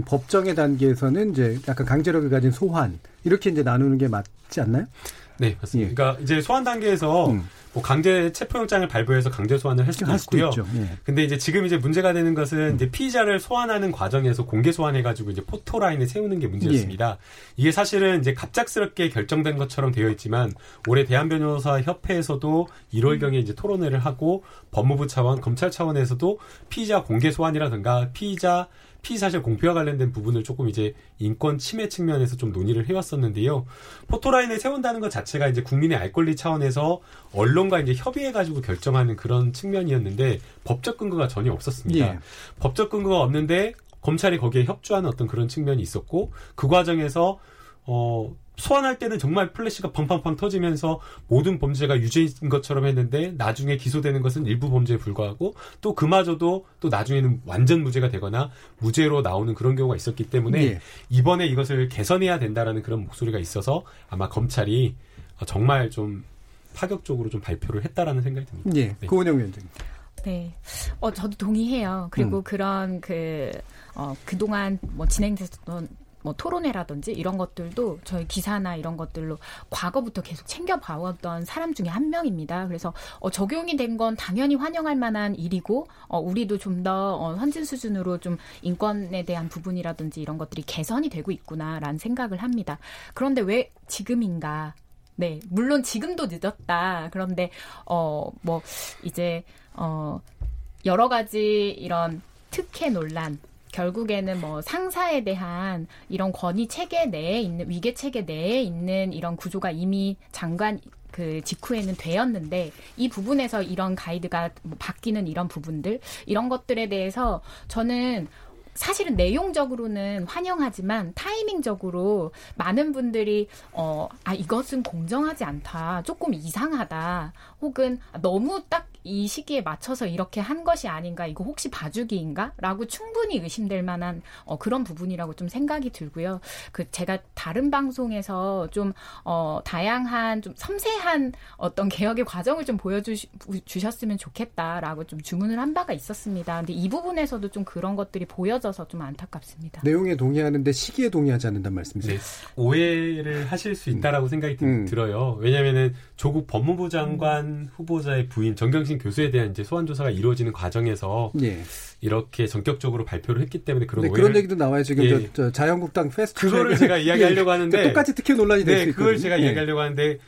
법정의 단계에서는 이제 약간 강제력을 가진 소환 이렇게 이제 나누는 게 맞지 않나요? 네, 맞습니다. 예. 그러니까 이제 소환 단계에서 음. 뭐 강제 체포영장을 발부해서 강제 소환을 할 수도 할 수도 있고요. 있죠. 예. 근데 이제 지금 이제 문제가 되는 것은 이제 피의자를 소환하는 과정에서 공개 소환해가지고 이제 포토라인을 세우는 게 문제였습니다. 이게 사실은 이제 갑작스럽게 결정된 것처럼 되어 있지만 올해 대한변호사 협회에서도 1월경에 이제 토론회를 하고 법무부 차원, 검찰 차원에서도 피의자 공개 소환이라든가 피의자 피의 사실 공표와 관련된 부분을 조금 이제 인권 침해 측면에서 좀 논의를 해왔었는데요. 포토라인을 세운다는 것 자체가 이제 국민의 알 권리 차원에서 언론과 이제 협의해가지고 결정하는 그런 측면이었는데 법적 근거가 전혀 없었습니다. 예. 법적 근거가 없는데 검찰이 거기에 협조하는 어떤 그런 측면이 있었고 그 과정에서 어 소환할 때는 정말 플래시가 팡팡팡 터지면서 모든 범죄가 유죄인 것처럼 했는데 나중에 기소되는 것은 일부 범죄에 불과하고 또 그마저도 또 나중에는 완전 무죄가 되거나 무죄로 나오는 그런 경우가 있었기 때문에 예. 이번에 이것을 개선해야 된다라는 그런 목소리가 있어서 아마 검찰이 어, 정말 좀 파격적으로 좀 발표를 했다라는 생각이 듭니다. 예. 네. 고은영 위원장님. 네. 어, 저도 동의해요. 그리고 음. 그런 그, 어, 그동안 뭐 진행됐었던 뭐 토론회라든지 이런 것들도 저희 기사나 이런 것들로 과거부터 계속 챙겨봐왔던 사람 중에 한 명입니다. 그래서 어, 적용이 된 건 당연히 환영할 만한 일이고 어, 우리도 좀더 어, 선진 수준으로 좀 인권에 대한 부분이라든지 이런 것들이 개선이 되고 있구나라는 생각을 합니다. 그런데 왜 지금인가? 네, 물론 지금도 늦었다. 그런데 어 뭐 이제 어 여러 가지 이런 특혜 논란 결국에는 뭐 상사에 대한 이런 권위 체계 내에 있는 위계 체계 내에 있는 이런 구조가 이미 장관 그 직후에는 되었는데 이 부분에서 이런 가이드가 뭐 바뀌는 이런 부분들 이런 것들에 대해서 저는 사실은 내용적으로는 환영하지만 타이밍적으로 많은 분들이 어, 아, 이것은 공정하지 않다. 조금 이상하다. 혹은 너무 딱 이 시기에 맞춰서 이렇게 한 것이 아닌가. 이거 혹시 봐주기인가? 라고 충분히 의심될 만한 어, 그런 부분이라고 좀 생각이 들고요. 그 제가 다른 방송에서 좀 어, 다양한 좀 섬세한 어떤 개혁의 과정을 좀 보여주셨으면 좋겠다라고 좀 주문을 한 바가 있었습니다. 근데 이 부분에서도 좀 그런 것들이 보여져 서 좀 안타깝습니다. 내용에 동의하는데 시기에 동의하지 않는단 말씀이세요? 네, 오해를 하실 수 있다라고 생각이 드- 음. 들어요. 왜냐하면은 조국 법무부 장관 후보자의 부인 정경심 교수에 대한 이제 소환 조사가 이루어지는 과정에서 예. 이렇게 전격적으로 발표를 했기 때문에 그런 네, 오해를 그런 얘기도 나와요. 지금 예. 저, 저 자유한국당 패스트 그거를 제가 이야기하려고 예. 하는데 똑같이 특혜 논란이 될수 네, 있거든요. 그걸 제가 예. 이야기하려고 하는데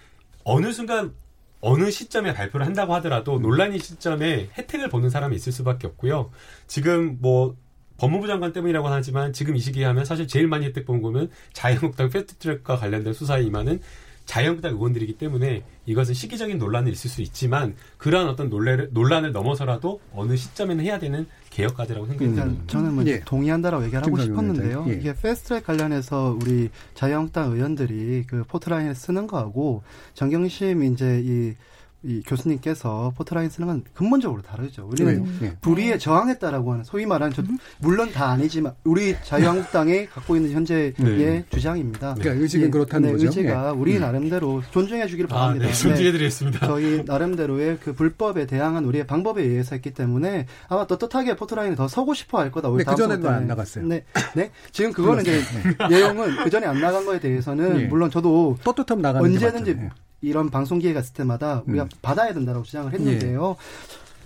어느 순간 어느 시점에 발표를 한다고 하더라도 논란의 시점에 혜택을 보는 사람이 있을 수밖에 없고요. 지금 뭐 법무부 장관 때문이라고 하지만 지금 이 시기에 하면 사실 제일 많이 혜택 본 거면 자유한국당 패스트트랙과 관련된 수사에 임하는 자유한국당 의원들이기 때문에 이것은 시기적인 논란이 있을 수 있지만 그러한 어떤 논란을, 논란을 넘어서라도 어느 시점에는 해야 되는 개혁까지라고 음. 듭니다. 그러니까 저는 뭐 예. 동의한다라고 얘기를 하고 싶었는데요. 예. 이게 패스트트랙 관련해서 우리 자유한국당 의원들이 그 포토라인을 서는 거하고 정경심 이제 이, 이 교수님께서 포토라인 서는 건 근본적으로 다르죠. 우리는 왜요? 예. 불의에 저항했다라고 하는 소위 말하는 저, 물론 다 아니지만 우리 자유한국당이 갖고 있는 현재의 네. 주장입니다. 그러니까 의지는 예, 그렇다는 네, 거죠. 의지가 우리 음. 나름대로 존중해 주기를 아, 바랍니다. 네, 존중해드리겠습니다. 저희 나름대로의 그 불법에 대항한 우리의 방법에 의해서 했기 때문에 아마 떳떳하게 포토라인에 더 서고 싶어 할 거다. 우리 네, 그 전에는 수업 때는. 안 나갔어요. 네, 네. 지금 그거는 이제 내용은 그 전에 안 나간 거에 대해서는 예. 물론 저도 떳떳하면 나가는 게 언제든지. 이런 방송 기회가 있을 때마다 우리가 음. 받아야 된다고 주장을 했는데요.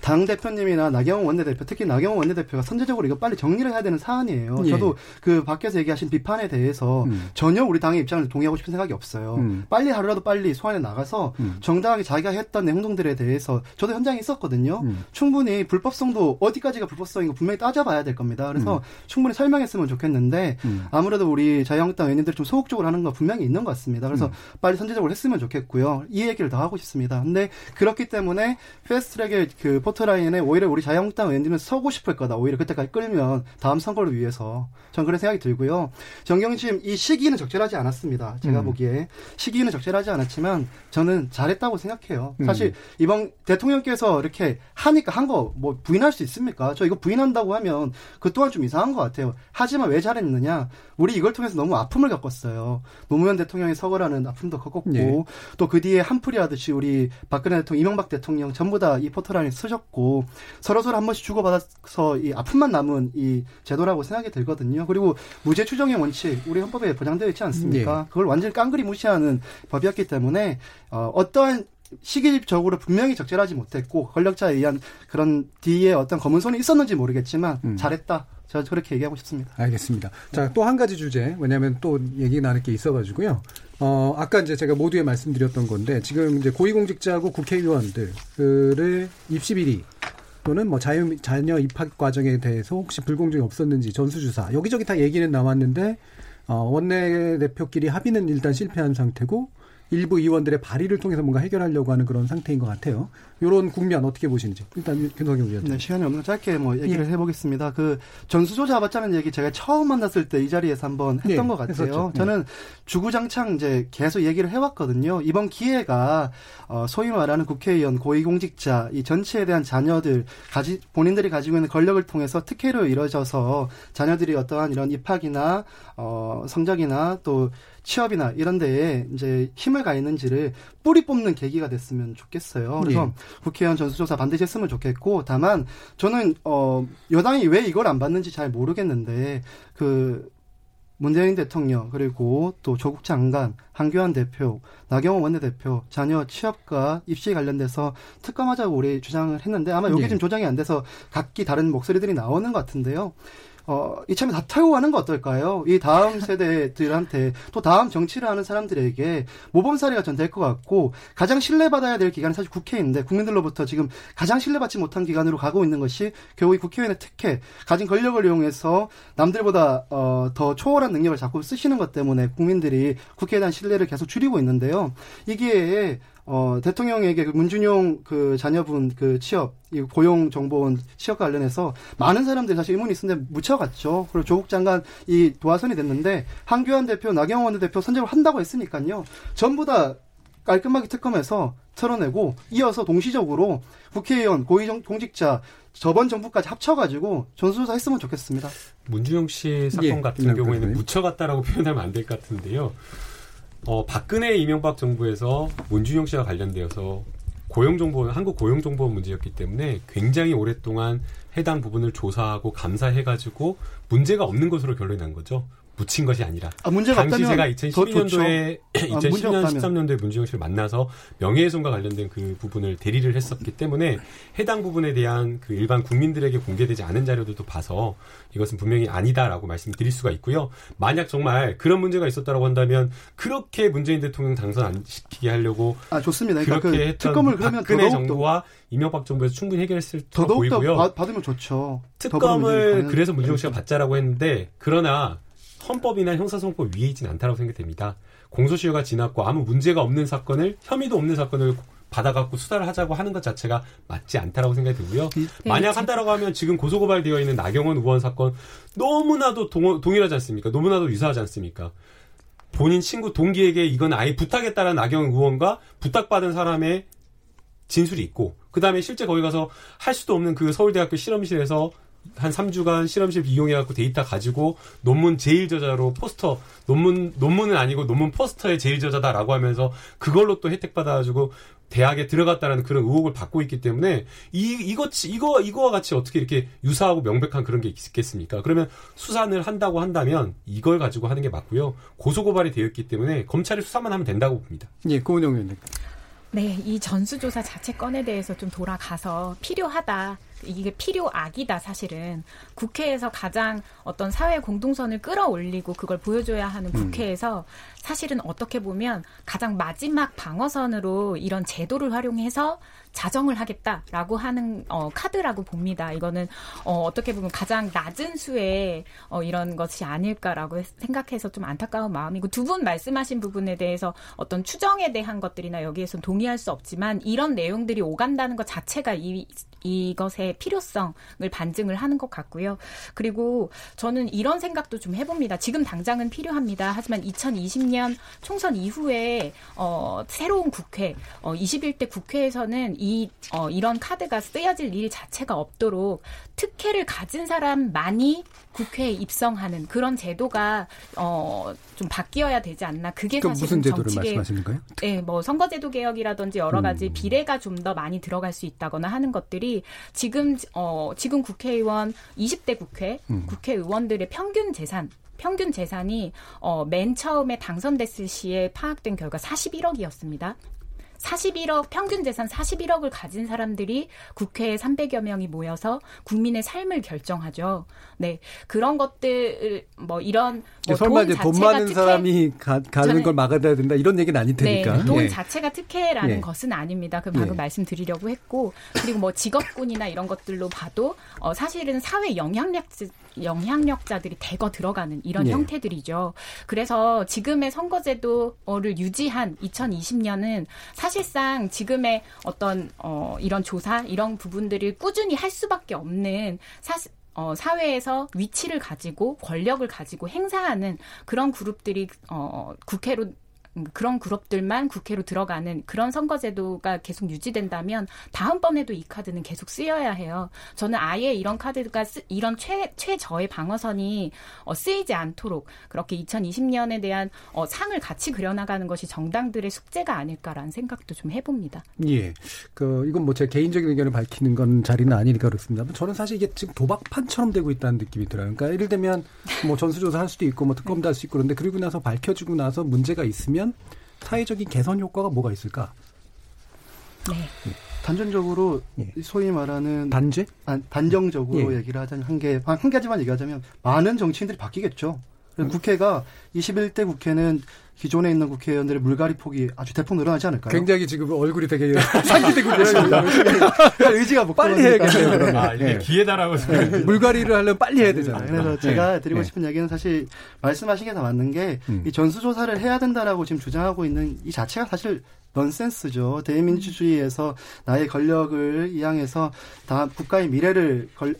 당 대표님이나 나경원 원내대표, 특히 나경원 원내대표가 선제적으로 이거 빨리 정리를 해야 되는 사안이에요. 예. 저도 그 밖에서 얘기하신 비판에 대해서 음. 전혀 우리 당의 입장을 동의하고 싶은 생각이 없어요. 음. 빨리 하루라도 빨리 소환에 나가서 음. 정당하게 자기가 했던 행동들에 대해서 저도 현장에 있었거든요. 음. 충분히 불법성도 어디까지가 불법성인가 분명히 따져봐야 될 겁니다. 그래서 충분히 설명했으면 좋겠는데 음. 아무래도 우리 자유한국당 의원님들이 좀 소극적으로 하는 거 분명히 있는 것 같습니다. 그래서 음. 빨리 선제적으로 했으면 좋겠고요. 이 얘기를 더 하고 싶습니다. 근데 그렇기 때문에 패스트트랙의 그 포트라인에 오히려 우리 자유한국당 의원들은 서고 싶을 거다. 오히려 그때까지 끌면 다음 선거를 위해서 전 그런 생각이 들고요. 정경심 이 시기는 적절하지 않았습니다. 제가 음. 보기에 시기는 적절하지 않았지만 저는 잘했다고 생각해요. 음. 사실 이번 대통령께서 이렇게 하니까 한 거 뭐 부인할 수 있습니까? 저 이거 부인한다고 하면 그 또한 좀 이상한 것 같아요. 하지만 왜 잘했느냐? 우리 이걸 통해서 너무 아픔을 겪었어요. 노무현 대통령의 서거라는 아픔도 겪었고 예. 또그 뒤에 한풀이 하듯이 우리 박근혜 대통령, 이명박 대통령 전부 다 이 포털라인을 쓰셨 고 서로서로 한 번씩 주고받아서 이 아픔만 남은 이 제도라고 생각이 들거든요. 그리고 무죄 추정의 원칙 우리 헌법에 보장되어 있지 않습니까? 예. 그걸 완전히 깡그리 무시하는 법이었기 때문에 어, 어떠한 시기적으로 분명히 적절하지 못했고 권력자에 의한 그런 뒤에 어떤 검은 손이 있었는지 모르겠지만 음. 잘했다. 저 그렇게 얘기하고 싶습니다. 알겠습니다. 자, 또한 가지 주제. 왜냐하면 또 얘기 나눌 게 있어가지고요. 어, 아까 이제 제가 모두에 말씀드렸던 건데, 지금 이제 고위공직자하고 국회의원들의 입시 비리 또는 뭐 자유, 자녀 입학 과정에 대해서 혹시 불공정이 없었는지 전수조사. 여기저기 다 얘기는 나왔는데, 어, 원내 대표끼리 합의는 일단 실패한 상태고, 일부 의원들의 발의를 통해서 뭔가 해결하려고 하는 그런 상태인 것 같아요. 이런 국면 어떻게 보시는지. 일단 김성경 위원장. 네, 시간이 없는 짧게 뭐 얘기를 예. 해보겠습니다. 그 전수조사 받자는 얘기 제가 처음 만났을 때 이 자리에서 한번 했던 예, 것 같아요. 했었죠. 예. 저는 주구장창 이제 계속 얘기를 해왔거든요. 이번 기회가 어, 소위 말하는 국회의원, 고위공직자 이 전체에 대한 자녀들 가지 본인들이 가지고 있는 권력을 통해서 특혜로 이루어져서 자녀들이 어떠한 이런 입학이나 어, 성적이나 또 취업이나 이런 데에 이제 힘을 가 있는지를 뿌리 뽑는 계기가 됐으면 좋겠어요. 그래서 예. 국회의원 전수조사 반드시 했으면 좋겠고 다만 저는 어 여당이 왜 이걸 안 받는지 잘 모르겠는데 그 문재인 대통령 그리고 또 조국 장관, 한교안 대표, 나경원 원내대표 자녀 취업과 입시 관련돼서 특검하자고 우리 주장을 했는데 아마 여기 예. 지금 조정이 안 돼서 각기 다른 목소리들이 나오는 것 같은데요. 어, 이참에 다 타고 가는 거 어떨까요? 이 다음 세대들한테 또 다음 정치를 하는 사람들에게 모범 사례가 전될 것 같고 가장 신뢰받아야 될 기관은 사실 국회인데 국민들로부터 지금 가장 신뢰받지 못한 기관으로 가고 있는 것이 결국 이 국회의원의 특혜, 가진 권력을 이용해서 남들보다 어, 더 초월한 능력을 자꾸 쓰시는 것 때문에 국민들이 국회에 대한 신뢰를 계속 줄이고 있는데요. 이게 어, 대통령에게 그 문준용 그 자녀분 그 취업, 이 고용 정보원 취업과 관련해서 많은 사람들이 사실 의문이 있었는데 묻혀갔죠. 그리고 조국 장관 이 도화선이 됐는데 한교안 대표, 나경원 대표 선정을 한다고 했으니까요. 전부 다 깔끔하게 특검해서 털어내고 이어서 동시적으로 국회의원, 고위 공직자 저번 정부까지 합쳐가지고 전수조사 했으면 좋겠습니다. 문준용 씨 사건 예, 같은 네, 경우에는 그렇군요. 묻혀갔다라고 표현하면 안 될 것 같은데요. 어, 박근혜 이명박 정부에서 문준용 씨와 관련되어서 고용정보 한국 고용정보원 문제였기 때문에 굉장히 오랫동안 해당 부분을 조사하고 감사해가지고 문제가 없는 것으로 결론이 난 거죠. 묻힌 것이 아니라. 아, 문제가 당시 제가 더 좋죠. 2012년도에 아, 문제 2010년 없다면. 13년도에 문준용 씨를 만나서 명예훼손과 관련된 그 부분을 대리를 했었기 때문에 해당 부분에 대한 그 일반 국민들에게 공개되지 않은 자료들도 봐서 이것은 분명히 아니다라고 말씀드릴 수가 있고요. 만약 정말 그런 문제가 있었다고 한다면 그렇게 문재인 대통령 당선 안 시키게 하려고 아 좋습니다. 그러니까 그렇게 그 했던 특검을 그러면 박근혜 정부와 이명박 정부에서 충분히 해결했을 터 더더욱 보이고요. 더 받으면 좋죠. 특검을 그래서 문준용 씨가 받 받자라고 했는데 그러나 헌법이나 형사소송법 위에 있지는 않다고 생각됩니다. 공소시효가 지났고 아무 문제가 없는 사건을 혐의도 없는 사건을 받아갖고 수사를 하자고 하는 것 자체가 맞지 않다라고 생각이 들고요. 만약 한다라고 하면 지금 고소고발되어 있는 나경원 의원 사건 너무나도 동, 동일하지 않습니까? 너무나도 유사하지 않습니까? 본인 친구 동기에게 이건 아예 부탁했다는 나경원 의원과 부탁받은 사람의 진술이 있고 그 다음에 실제 거기 가서 할 수도 없는 그 서울대학교 실험실에서 한 3주간 실험실 이용해갖고 데이터 가지고 논문 제일 저자로 포스터 논문 논문은 아니고 논문 포스터의 제일 저자다라고 하면서 그걸로 또 혜택 받아가지고 대학에 들어갔다라는 그런 의혹을 받고 있기 때문에 이 이거 이거 이거와 같이 어떻게 이렇게 유사하고 명백한 그런 게 있겠습니까? 그러면 수사를 한다고 한다면 이걸 가지고 하는 게 맞고요. 고소 고발이 되어 있기 때문에 검찰이 수사만 하면 된다고 봅니다. 예, 고은영 의원님. 네, 이 전수조사 자체 건에 대해서 좀 돌아가서 필요하다. 이게 필요악이다, 사실은. 국회에서 가장 어떤 사회 공동선을 끌어올리고 그걸 보여줘야 하는 국회에서 사실은 어떻게 보면 가장 마지막 방어선으로 이런 제도를 활용해서 자정을 하겠다라고 하는 어, 카드라고 봅니다. 이거는 어, 어떻게 보면 가장 낮은 수의 어, 이런 것이 아닐까라고 해- 생각해서 좀 안타까운 마음이고 두 분 말씀하신 부분에 대해서 어떤 추정에 대한 것들이나 여기에서 동의할 수 없지만 이런 내용들이 오간다는 것 자체가 이 이것의 필요성을 반증을 하는 것 같고요. 그리고 저는 이런 생각도 좀 해봅니다. 지금 당장은 필요합니다. 하지만 2020년 총선 이후에 어, 새로운 국회, 어, 21대 국회에서는 이 어, 이런 카드가 쓰여질 일 자체가 없도록 특혜를 가진 사람만이 국회에 입성하는 그런 제도가 어, 좀 바뀌어야 되지 않나. 그게 그 사실은 무슨 제도를 정치계 말씀하시는 거예요? 네, 뭐 선거제도 개혁이라든지 여러 가지 음. 비례가 좀 더 많이 들어갈 수 있다거나 하는 것들이 지금 어 지금 국회의원 20대 국회 음. 국회의원들의 평균 재산 평균 재산이 어 맨 처음에 당선됐을 시에 파악된 결과 41억이었습니다. 41억 평균 재산 41억을 가진 사람들이 국회에 300여 명이 모여서 국민의 삶을 결정하죠. 네 그런 것들 뭐 이런 뭐 설마 이제 돈 많은 특혜- 사람이 가, 가는 걸 막아야 된다 이런 얘기는 아닐 테니까. 네, 돈 예. 자체가 특혜라는 예. 것은 아닙니다. 그 방금 예. 말씀드리려고 했고 그리고 뭐 직업군이나 이런 것들로 봐도 어, 사실은 사회 영향력 영향력자들이 대거 들어가는 이런 예. 형태들이죠. 그래서 지금의 선거제도를 유지한 2020년은 사실 상 지금의 어떤 어, 이런 조사 이런 부분들을 꾸준히 할 수밖에 없는 사실 어, 사회에서 위치를 가지고 권력을 가지고 행사하는 그런 그룹들이 어, 국회로 음, 그런 그룹들만 국회로 들어가는 그런 선거제도가 계속 유지된다면 다음번에도 이 카드는 계속 쓰여야 해요. 저는 아예 이런 카드가 쓰, 이런 최 최저의 방어선이 어, 쓰이지 않도록 그렇게 2020년에 대한 어, 상을 같이 그려나가는 것이 정당들의 숙제가 아닐까라는 생각도 좀 해봅니다. 예. 그, 이건 뭐 제 개인적인 의견을 밝히는 건 자리는 아니니까 그렇습니다. 저는 사실 이게 지금 도박판처럼 되고 있다는 느낌이 들어요. 그러니까 예를 들면 뭐 전수조사 할 수도 있고 뭐 특검도 할 수 있고 그런데 그리고 나서 밝혀지고 나서 문제가 있으면 사회적인 개선 효과가 뭐가 있을까? 네. 단전적으로 예. 소위 말하는 단죄? 아, 단정적으로 예. 얘기를 하자면 한 개, 한 가지만 얘기하자면 많은 정치인들이 바뀌겠죠. 음. 국회가 21대 국회는 기존에 있는 국회의원들의 물갈이 폭이 아주 대폭 늘어나지 않을까요? 굉장히 지금 얼굴이 되게 상기되고 계십니다. 의지가 못 빨리 그러니까. 해야겠네요. 그러면. 아, 이게 예. 기회다라고 생각해요. 물갈이를 하려면 빨리 해야 되잖아요. 그래서 제가 드리고 예. 싶은 얘기는 사실 말씀하신 게 다 맞는 게이 음. 전수조사를 해야 된다라고 지금 주장하고 있는 이 자체가 사실 넌센스죠. 대의민주주의에서 나의 권력을 이양해서 다 국가의 미래를 걸,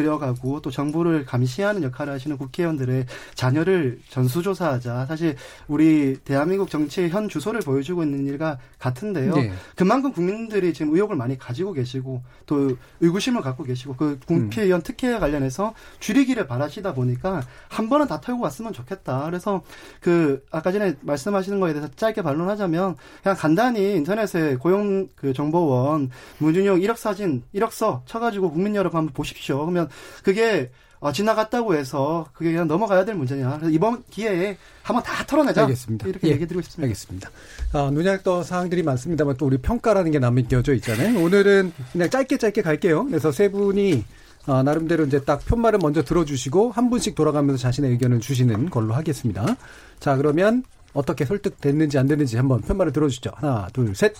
그려가고 또 정부를 감시하는 역할을 하시는 국회의원들의 자녀를 전수조사하자. 사실 우리 대한민국 정치의 현 주소를 보여주고 있는 일과 같은데요. 예. 그만큼 국민들이 지금 의혹을 많이 가지고 계시고 또 의구심을 갖고 계시고 그 국회의원 특혜에 관련해서 줄이기를 바라시다 보니까 한 번은 다 털고 왔으면 좋겠다. 그래서 그 아까 전에 말씀하시는 거에 대해서 짧게 반론하자면 그냥 간단히 인터넷에 고용 그 정보원 문준용 1억 사진 1억 서 쳐가지고 국민 여러분 한번 보십시오. 그러면 그게 어, 지나갔다고 해서 그게 그냥 넘어가야 될 문제냐. 그래서 이번 기회에 한번 다 털어내자. 알겠습니다. 이렇게 예. 얘기 드리고 싶습니다. 알겠습니다. 아, 눈약 떠 사항들이 많습니다만 또 우리 평가라는 게 남겨져 있잖아요. 오늘은 그냥 짧게 짧게 갈게요. 그래서 세 분이 아, 나름대로 이제 딱 편말을 먼저 들어주시고 한 분씩 돌아가면서 자신의 의견을 주시는 걸로 하겠습니다. 자, 그러면 어떻게 설득됐는지 안 됐는지 한번 편말을 들어주죠. 하나, 둘, 셋.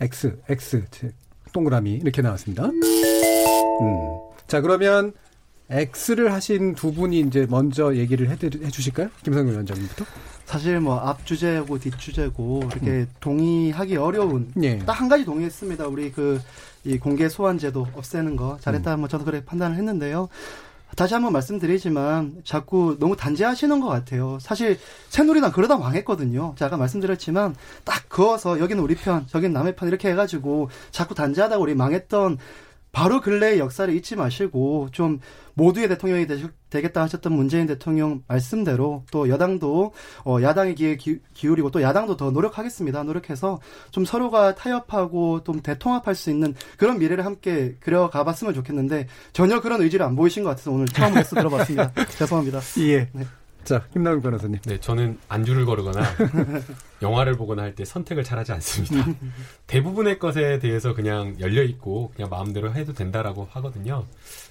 X, X, 동그라미 이렇게 나왔습니다. 음. 자, 그러면 X를 하신 두 분이 이제 먼저 얘기를 해, 해 주실까요? 김성근 위원장님부터. 사실 뭐 앞 주제고 뒷 주제고 이렇게 동의하기 어려운 예. 딱한 가지 동의했습니다. 우리 그 이 공개 소환 제도 없애는 거 잘했다. 뭐 저도 그렇게 판단을 했는데요. 다시 한번 말씀드리지만 자꾸 너무 단죄하시는 것 같아요. 사실 새누리당 그러다 망했거든요. 제가 말씀드렸지만 딱 그어서 여기는 우리 편, 저기는 남의 편 이렇게 해가지고 자꾸 단죄하다가 우리 망했던 바로 근래의 역사를 잊지 마시고 좀 모두의 대통령이 되, 겠다 하셨던 문재인 대통령 말씀대로 또 여당도 어, 야당의 기, 기울이고 또 야당도 더 노력하겠습니다. 노력해서 좀 서로가 타협하고 좀 대통합할 수 있는 그런 미래를 함께 그려가봤으면 좋겠는데 전혀 그런 의지를 안 보이신 것 같아서 오늘 처음 에서 들어봤습니다. 죄송합니다. 예. 네. 자, 김남욱 변호사님. 네, 저는 안주를 거르거나 영화를 보거나 할 때 선택을 잘하지 않습니다. 대부분의 것에 대해서 그냥 열려 있고 그냥 마음대로 해도 된다라고 하거든요.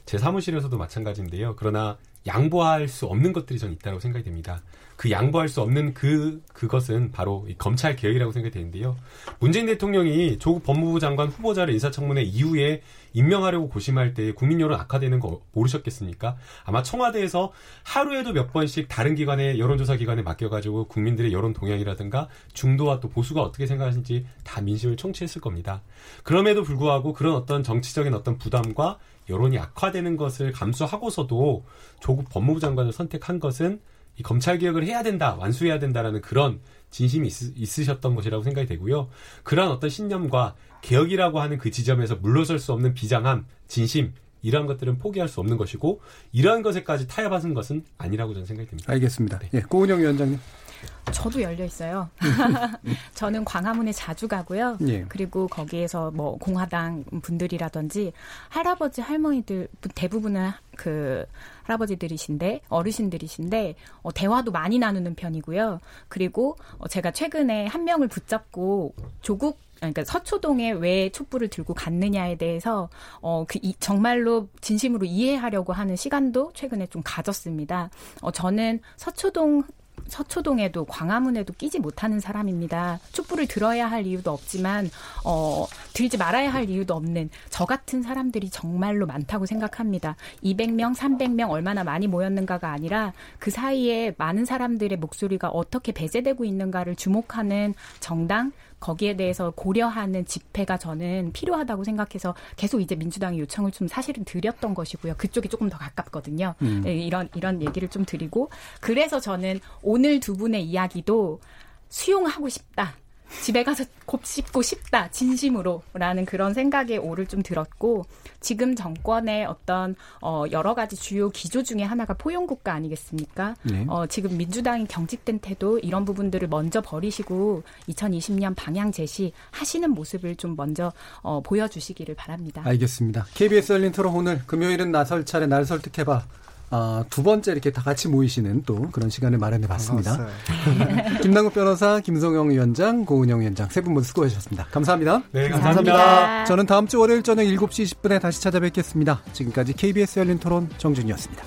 제 사무실에서도 마찬가지인데요. 그러나 양보할 수 없는 것들이 전 있다고 생각이 됩니다. 그 양보할 수 없는 그 그것은 바로 이 검찰 개혁이라고 생각이 되는데요. 문재인 대통령이 조국 법무부 장관 후보자를 인사청문회 이후에 임명하려고 고심할 때 국민 여론 악화되는 거 모르셨겠습니까? 아마 청와대에서 하루에도 몇 번씩 다른 기관에 여론조사 기관에 맡겨가지고 국민들의 여론 동향이라든가 중도와 또 보수가 어떻게 생각하시는지 다 민심을 청취했을 겁니다. 그럼에도 불구하고 그런 어떤 정치적인 어떤 부담과 여론이 악화되는 것을 감수하고서도 조국 법무부 장관을 선택한 것은 이 검찰 개혁을 해야 된다, 완수해야 된다라는 그런 진심이 있, 으셨던 것이라고 생각이 되고요. 그러한 어떤 신념과 개혁이라고 하는 그 지점에서 물러설 수 없는 비장함, 진심 이러한 것들은 포기할 수 없는 것이고 이러한 것에까지 타협하는 것은 아니라고 저는 생각이 듭니다. 알겠습니다. 네. 예, 고은영 위원장님. 저도 열려 있어요. 저는 광화문에 자주 가고요. 예. 그리고 거기에서 뭐 공화당 분들이라든지 할아버지 할머니들 대부분은 그 할아버지들이신데 어르신들이신데 어, 대화도 많이 나누는 편이고요. 그리고 어, 제가 최근에 한 명을 붙잡고 조국 그러니까 서초동에 왜 촛불을 들고 갔느냐에 대해서 어그 정말로 진심으로 이해하려고 하는 시간도 최근에 좀 가졌습니다. 어 저는 서초동 서초동에도 광화문에도 끼지 못하는 사람입니다. 촛불을 들어야 할 이유도 없지만 어 들지 말아야 할 이유도 없는 저 같은 사람들이 정말로 많다고 생각합니다. 200명, 300명 얼마나 많이 모였는가가 아니라 그 사이에 많은 사람들의 목소리가 어떻게 배제되고 있는가를 주목하는 정당 거기에 대해서 고려하는 집회가 저는 필요하다고 생각해서 계속 이제 민주당의 요청을 좀 사실은 드렸던 것이고요. 그쪽이 조금 더 가깝거든요. 음. 네, 이런 이런 얘기를 좀 드리고 그래서 저는 오늘 두 분의 이야기도 수용하고 싶다. 집에 가서 곱씹고 싶다 진심으로 라는 그런 생각에 오를 좀 들었고 지금 정권의 어떤 어 여러 가지 주요 기조 중에 하나가 포용국가 아니겠습니까? 네. 어 지금 민주당이 경직된 태도 이런 부분들을 먼저 버리시고 2020년 방향 제시 하시는 모습을 좀 먼저 어 보여주시기를 바랍니다. 알겠습니다. KBS 열린 토론 오늘 금요일은 나설 차례 나를 설득해봐. 아, 두 번째 이렇게 다 같이 모이시는 또 그런 시간을 마련해 봤습니다. 김남국 변호사, 김성영 위원장, 고은영 위원장 세 분 모두 수고하셨습니다. 감사합니다. 네, 감사합니다. 감사합니다. 저는 다음 주 월요일 저녁 7시 20분에 다시 찾아뵙겠습니다. 지금까지 KBS 열린 토론 정준이었습니다.